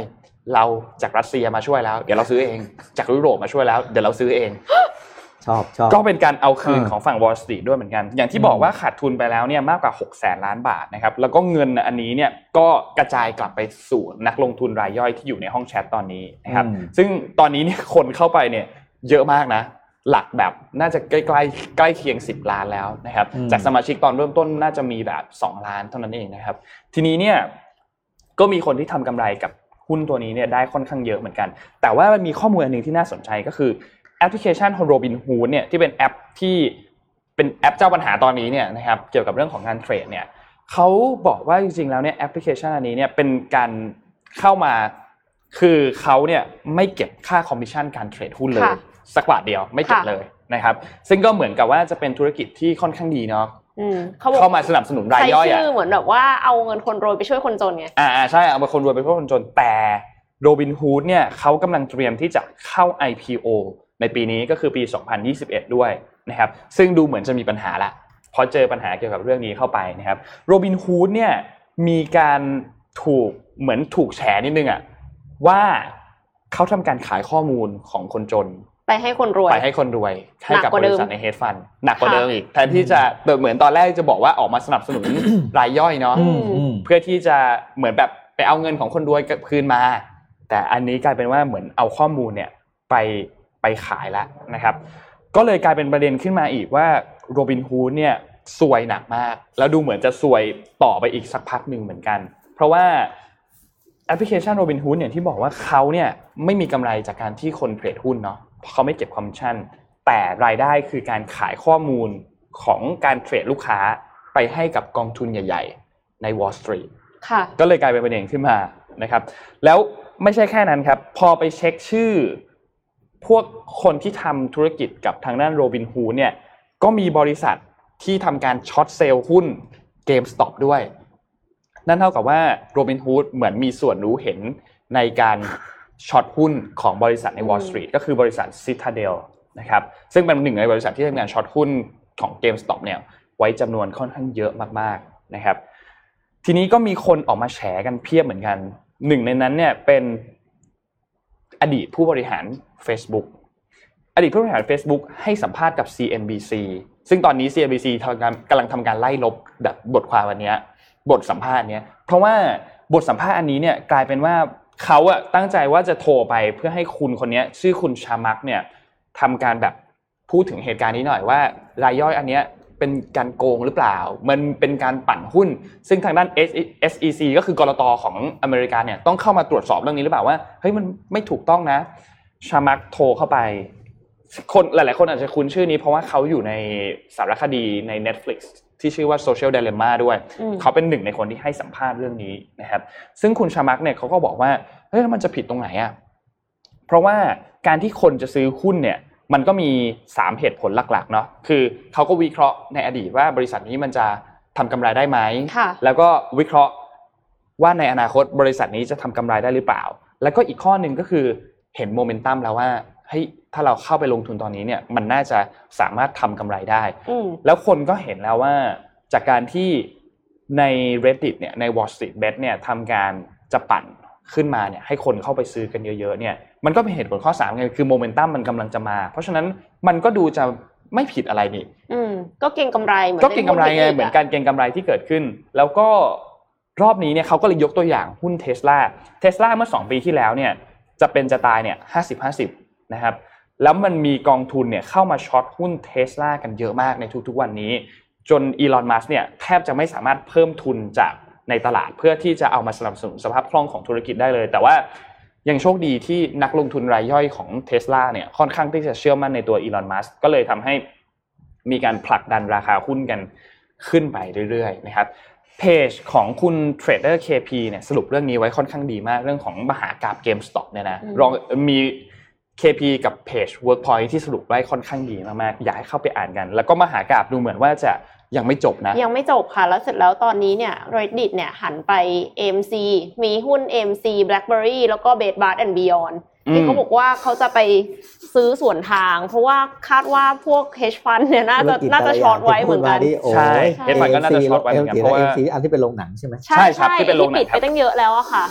เราจากรัสเซียมาช่วยแล้ว เดี๋ยวเราซื้อเอง จากยุโรปมาช่วยแล้ว เดี๋ยวเราซื้อเอง ชอบชอบก็เป็นการเอาคืนเออของฝั่ง Wall Street ด้วยเหมือนกัน อย่างที่บอกว่าขาดทุนไปแล้วเนี่ยมากกว่า6แสนล้านบาทนะครับแล้วก็เงินอันนี้เนี่ยก็กระจายกลับไปสู่นักลงทุนรายย่อยที่อยู่ในห้องแชทตอนนี้นะครับอืมซึ่งตอนนี้เนี่ยคนเข้าไปเนี่ยเยอะมากนะหลักแบบน่าจะใกล้ๆใกล้เคียง 10 ล้านแล้วนะครับจากสมาชิกตอนเริ่มต้นน่าจะมีแบบ 2 ล้านเท่านั้นเองนะครับ ทีนี้เนี่ยก็มีคนที่ทำกำไรกับหุ้นตัวนี้เนี่ยได้ค่อนข้างเยอะเหมือนกัน แต่ว่ามันมีข้อมูลอันหนึ่งที่น่าสนใจก็คือแอ ปพลิเคชันของ Robinhood เนี่ยที่เป็นแอปที่เป็นแอปเจ้าปัญหาตอนนี้เนี่ยนะครับเกี่ยวกับเรื่องของการ trade เนี่ยเขาบอกว่าจริงๆแล้วเนี่ยแอปพลิเคชันอันนี้เนี่ยเป็นการเข้ามาคือเขาเนี่ยไม่เก็บค่าคอมมิชชั่นการเทรดหุ้นเลยค่ะสักบาทเดียวไม่เก็บค่ะเลยนะครับซึ่งก็เหมือนกับว่าจะเป็นธุรกิจที่ค่อนข้างดีเนาะอืมเขาบอกเข้ามาสนับสนุนรายใช้ย่อยอะชื่อเหมือนแบบว่าเอาเงินคนรวยไปช่วยคนจนไงอ่าอ่าใช่เอามาคนรวยไปเพื่อคนจนแต่โรบินฮูดเนี่ยเขากำลังเตรียมที่จะเข้า IPO ในปีนี้ก็คือปี 2021 ด้วยนะครับซึ่งดูเหมือนจะมีปัญหาละเพราะเจอปัญหาเกี่ยวกับเรื่องนี้เข้าไปนะครับโรบินฮูดเนี่ยมีการถูกเหมือนถูกแฉนิดนึงอะว่าเขาทำการขายข้อมูลของคนจนไปให้คนรวยไปให้คนรวยให้กับหนักกว่าบเดิริมษัทในเฮดฟันหนักกว่าค่ะเดิมอีกแทนที่จะเหมือนตอนแรกจะบอกว่าออกมาสนับสนุนรายย่อยเนาะอืมอืมเพื่อที่จะเหมือนแบบไปเอาเงินของคนรวยกลับคืนมา แต่อันนี้กลายเป็นว่าเหมือนเอาข้อมูลเนี่ยไป ไปขายแล้วนะครับก็เลยกลายเป็นประเด็นขึ้นมาอีกว่าโรบินฮูดเนี่ยซวยหนักมาก แล้วดูเหมือนจะซวยต่อไปอีกสักพักหนึ่งเหมือนกัน เพราะว่าแอปพลิเคชันโรบินฮูดเนี่ยที่บอกว่าเขาเนี่ยไม่มีกำไรจากการที่คนเทรดหุ้นเนาะเพราะเขาไม่เก็บคอมมิชชั่น แต่รายได้คือการขายข้อมูลของการเทรดลูกค้าไปให้กับกองทุนใหญ่ ๆ ใน Wall Street ค่ะก็เลยกลายเป็นประเด็นขึ้นมานะครับ แล้วไม่ใช่แค่นั้นครับ พอไปเช็คชื่อ พวกคนที่ทำธุรกิจกับทางด้านโรบินฮูเนี่ยก็มีบริษัทที่ทำการ short sell หุ้น GameStop ด้วย นั่นเท่ากับว่าโรบินฮูดเหมือนมีส่วนรู้เห็นในการ short หุ้นของบริษัทใน Wall Street ก็คือบริษัท Citadel นะครับซึ่งเป็นหนึ่งในบริษัทที่ทำงานช็อตหุ้นของ GameStop เนี่ยไว้จำนวนค่อนข้างเยอะมากๆนะครับ ทีนี้ก็มีคนออกมาแฉกันเพียบเหมือนกัน หนึ่งในนั้นเนี่ยเป็นอดีตผู้บริหาร Facebook อดีตผู้บริหาร Facebook ให้สัมภาษณ์กับ CNBC ซึ่งตอนนี้ CNBC ทำการกำลังทำการไล่ลบแบบบทความวันนี้บทสัมภาษณ์เนี้ยเพราะว่าบทสัมภาษณ์อันนี้เนี่ยกลายเป็นว่าเขาอะตั้งใจว่าจะโทรไปเพื่อให้คุณคนนี้ชื่อคุณชามักเนี่ยทำการแบบพูดถึงเหตุการณ์นี้หน่อยว่ารายย่อยอันเนี้ยเป็นการโกงหรือเปล่า มันเป็นการปั่นหุ้น ซึ่งทางด้าน SEC ก็คือกรตของอเมริกาเนี่ยต้องเข้ามาตรวจสอบเรื่องนี้หรือเปล่าว่าเฮ้ยมันไม่ถูกต้องนะ ชามักโทรเข้าไป คนหลาย ๆ คนอาจจะคุ้นชื่อนี้เพราะว่าเขาอยู่ในสารคดีใน Netflix ที่ชื่อว่า Social Dilemma ด้วยอืมเขาเป็นหนึ่งในคนที่ให้สัมภาษณ์เรื่องนี้นะครับ ซึ่งคุณชามักเนี่ยเขาก็บอกว่าเฮ้ยแล้วมันจะผิดตรงไหนอะเพราะว่าการที่คนจะซื้อหุ้นเนี่ยมันก็มี 3 เหตุผลหลักๆเนาะคือเขาก็วิเคราะห์ในอดีตว่าบริษัทนี้มันจะทำกำไรได้ไหมค่ะแล้วก็วิเคราะห์ว่าในอนาคตบริษัทนี้จะทำกำไรได้หรือเปล่า แล้วก็อีกข้อหนึ่งก็คือ เห็นโมเมนตัมแล้วว่าเฮ้ยถ้าเราเข้าไปลงทุนตอนนี้เนี่ยมันน่าจะสามารถทำกำไรได้อืมแล้วคนก็เห็นแล้วว่าจากการที่ใน reddit เนี่ยใน wall street bet เนี่ยทำการจะปั่นขึ้นมาเนี่ยให้คนเข้าไปซื้อกันเยอะๆเนี่ยมันก็เป็นเหตุผลข้อ3ไงคือโมเมนตัมมันกำลังจะมา เพราะฉะนั้นมันก็ดูจะไม่ผิดอะไรนี่อืมก็เก่งกำไรเหมือนก็เก็งกำไรไงล่นหุ้เหมือนการเก็งกำไรที่เกิดขึ้น แล้วก็รอบนี้เนี่ยเขาก็เลยยกตัวอย่างหุ้นเทสลาเทสลาเมื่อ 2 ปีที่แล้วเนี่ย จะเป็นจะตายเนี่ยห้าสิบห้าสิบนะครับแล้วมันมีกองทุนเนี่ยเข้ามาช็อตหุ้นเทสลากันเยอะมากในทุกๆวันนี้ จนอีลอนมัสเนี่ยแทบจะไม่สามารถเพิ่มทุนจากในตลาดเพื่อที่จะเอามาสนับสนุนสภาพคล่องของธุรกิจได้เลย แต่ว่ายังโชคดีที่นักลงทุนรายย่อยของเทสลาเนี่ยค่อนข้างที่จะเชื่อมั่นในตัวอีลอนมัสก็เลยทำให้มีการผลักดันราคาหุ้นกันขึ้นไปเรื่อยๆนะครับ เพจของคุณเทรดเดอร์ KP เนี่ยสรุปเรื่องนี้ไว้ค่อนข้างดีมากเรื่องของมหากราบ GameStop เนี่ยนะลองมี KP กับเพจ Workpoint ที่สรุปไว้ค่อนข้างดีมากๆอยากให้เข้าไปอ่านกัน แล้วก็มหากราบดูเหมือนว่าจะยังไม่จบนะ ยังไม่จบค่ะ แล้วเสร็จแล้วตอนนี้เนี่ย Reddit เนี่ยหันไป AMC มีหุ้น AMC BlackBerry แล้วก็ Bed Bath and Beyond ที่เขาบอกว่าเขาจะไป ซื้อส่วนทาง เพราะว่าคาดว่าพวก hedge fund เนี่ยน่าจะธุรกิจน่าจะแต่ลช็อตย่างไว้เหมือนกันที่พูดาโอ้ยใช่ Hedge Fund ก็น่าจะ AMC ช็อตไว้เหมือนกันเพราะว่า AMC อันที่เป็นโรงหนังใช่ไหมใช่ใช่ครับใช่ที่เป็นโรงหนังปิดครัไปบตั้งเยอะแล้วอะค่ะ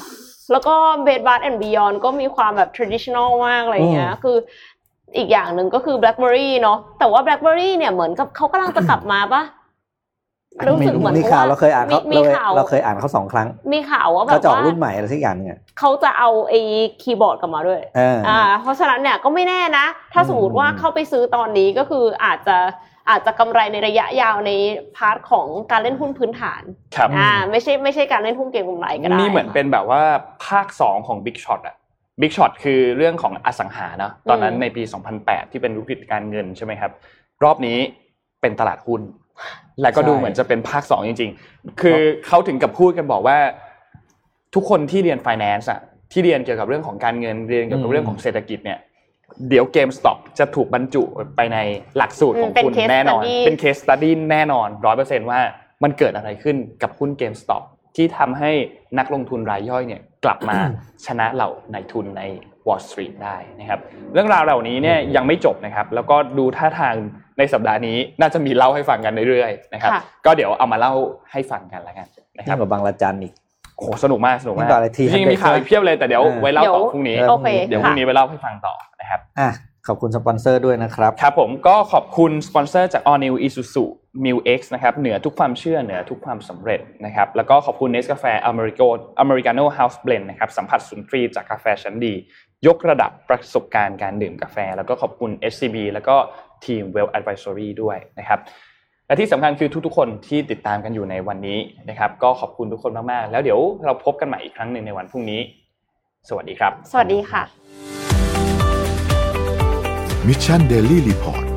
แล้วก็ Bed Bath and Beyond ก็มีความแบบ traditional มากอะไรอย่างเงี้ยคืออีกอย่างหนึ่งก็คือ BlackBerry เนาะแต่ว่า BlackBerry เนี่ยเหมือนกับเขากำลังจะกลับมาปะ รู้สึกเหมือนมีข่าวเราเคยอ่านเขามีเราข่าวเราเคยอ่านเขาสองครั้ง มีข่าวว่าแบเขาบจะออกว่ารุ่นใหม่อะไรสักอย่างเนี่ยเขาจะเอาไอ้คีย์บอร์ดกลับมาด้วยเออออ่าเพราะฉะนั้นเนี่ยก็ไม่แน่นะ ถ้าสมมติว่าอืมเข้าไปซื้อตอนนี้ก็คืออาจจะอาจจะกำไรในระยะยาวในพาร์ทของการเล่นหุ้นพื้นฐานครับอ่าไม่ใช่ไม่ใช่การเล่นหุ้นเก็งกำไรก็ได้นี่เหมือนเป็นแบบว่าภาค 2 ของ Big Shot อะ Big Shot คือเรื่องของอสังหาเนาะตอนนั้นในปี 2008 ที่เป็นวิกฤตการเงินใช่ไหมครับ รอบนี้เป็นตลาดหุ้น และก็ดูเหมือนจะเป็นภาค2จริง ๆ คือเขาถึงกับพูดกันบอกว่า ทุกคนที่เรียน finance อะที่เรียนเกี่ยวกับเรื่องของการเงินเรียนเกี่ยวกับเรื่องของเศรษฐกิจเนี่ยเดี๋ยว GameStop จะถูกบรรจุไปในหลักสูตรของอืมเป็นคุณ case แน่นอน study เป็น case study แน่นอนร้อยเปอร์เซนว่ามันเกิดอะไรขึ้นกับหุ้น GameStop ที่ทำให้นักลงทุนรายย่อยเนี่ยกลับมาชนะเหล่านายทุนใน Wall Street ได้นะครับ เรื่องราวเหล่านี้เนี่ยยังไม่จบนะครับ แล้วก็ดูท่าทาง ในสัปดาห์นี้น่าจะมีเล่าให้ฟังกันเรื่อยๆนะครับค่ะก็เดี๋ยวเอามาเล่าให้ฟังกันแล้วกันนะคยิ่รับงกว่าบางระจันอีกโอ้โหสนุกมากสนุกมากยิ่งกว่าอะไรจริง T100 ๆมีข่าวอีกเพียบเลยแต่เดี๋ยวเออไว้เล่าต่อเดี๋ยวพรุ่งนี้โอเคเดี๋ยวพรุ่งนี้ไปเล่าให้ฟังต่อนะครับอะขอบคุณสปอนเซอร์ด้วยนะครับครับผมก็ขอบคุณสปอนเซอร์จาก All New Isuzu MU-X นะครับเหนือทุกความเชื่อเหนือทุกความสำเร็จนะครับแล้วก็ขอบคุณเนสกาแฟอเมริกาอเมริกาโน่ House Blend นะครับสัมผัสสุนทรีย์จากกาแฟชั้นดี ยกระดับประสบการณ์การดื่มกาแฟ แล้วก็ขอบคุณ SCB แล้วก็ ทีม Well Advisory ด้วยนะครับและที่สำคัญคือทุกๆ คนที่ติดตามกันอยู่ในวันนี้นะครับ ก็ขอบคุณทุกคนมากๆ แล้วเดี๋ยวเราพบกันใหม่อีกครั้งหนึ่งในวันพรุ่งนี้ สวัสดีครับ สวัสดีค่ะมิชชั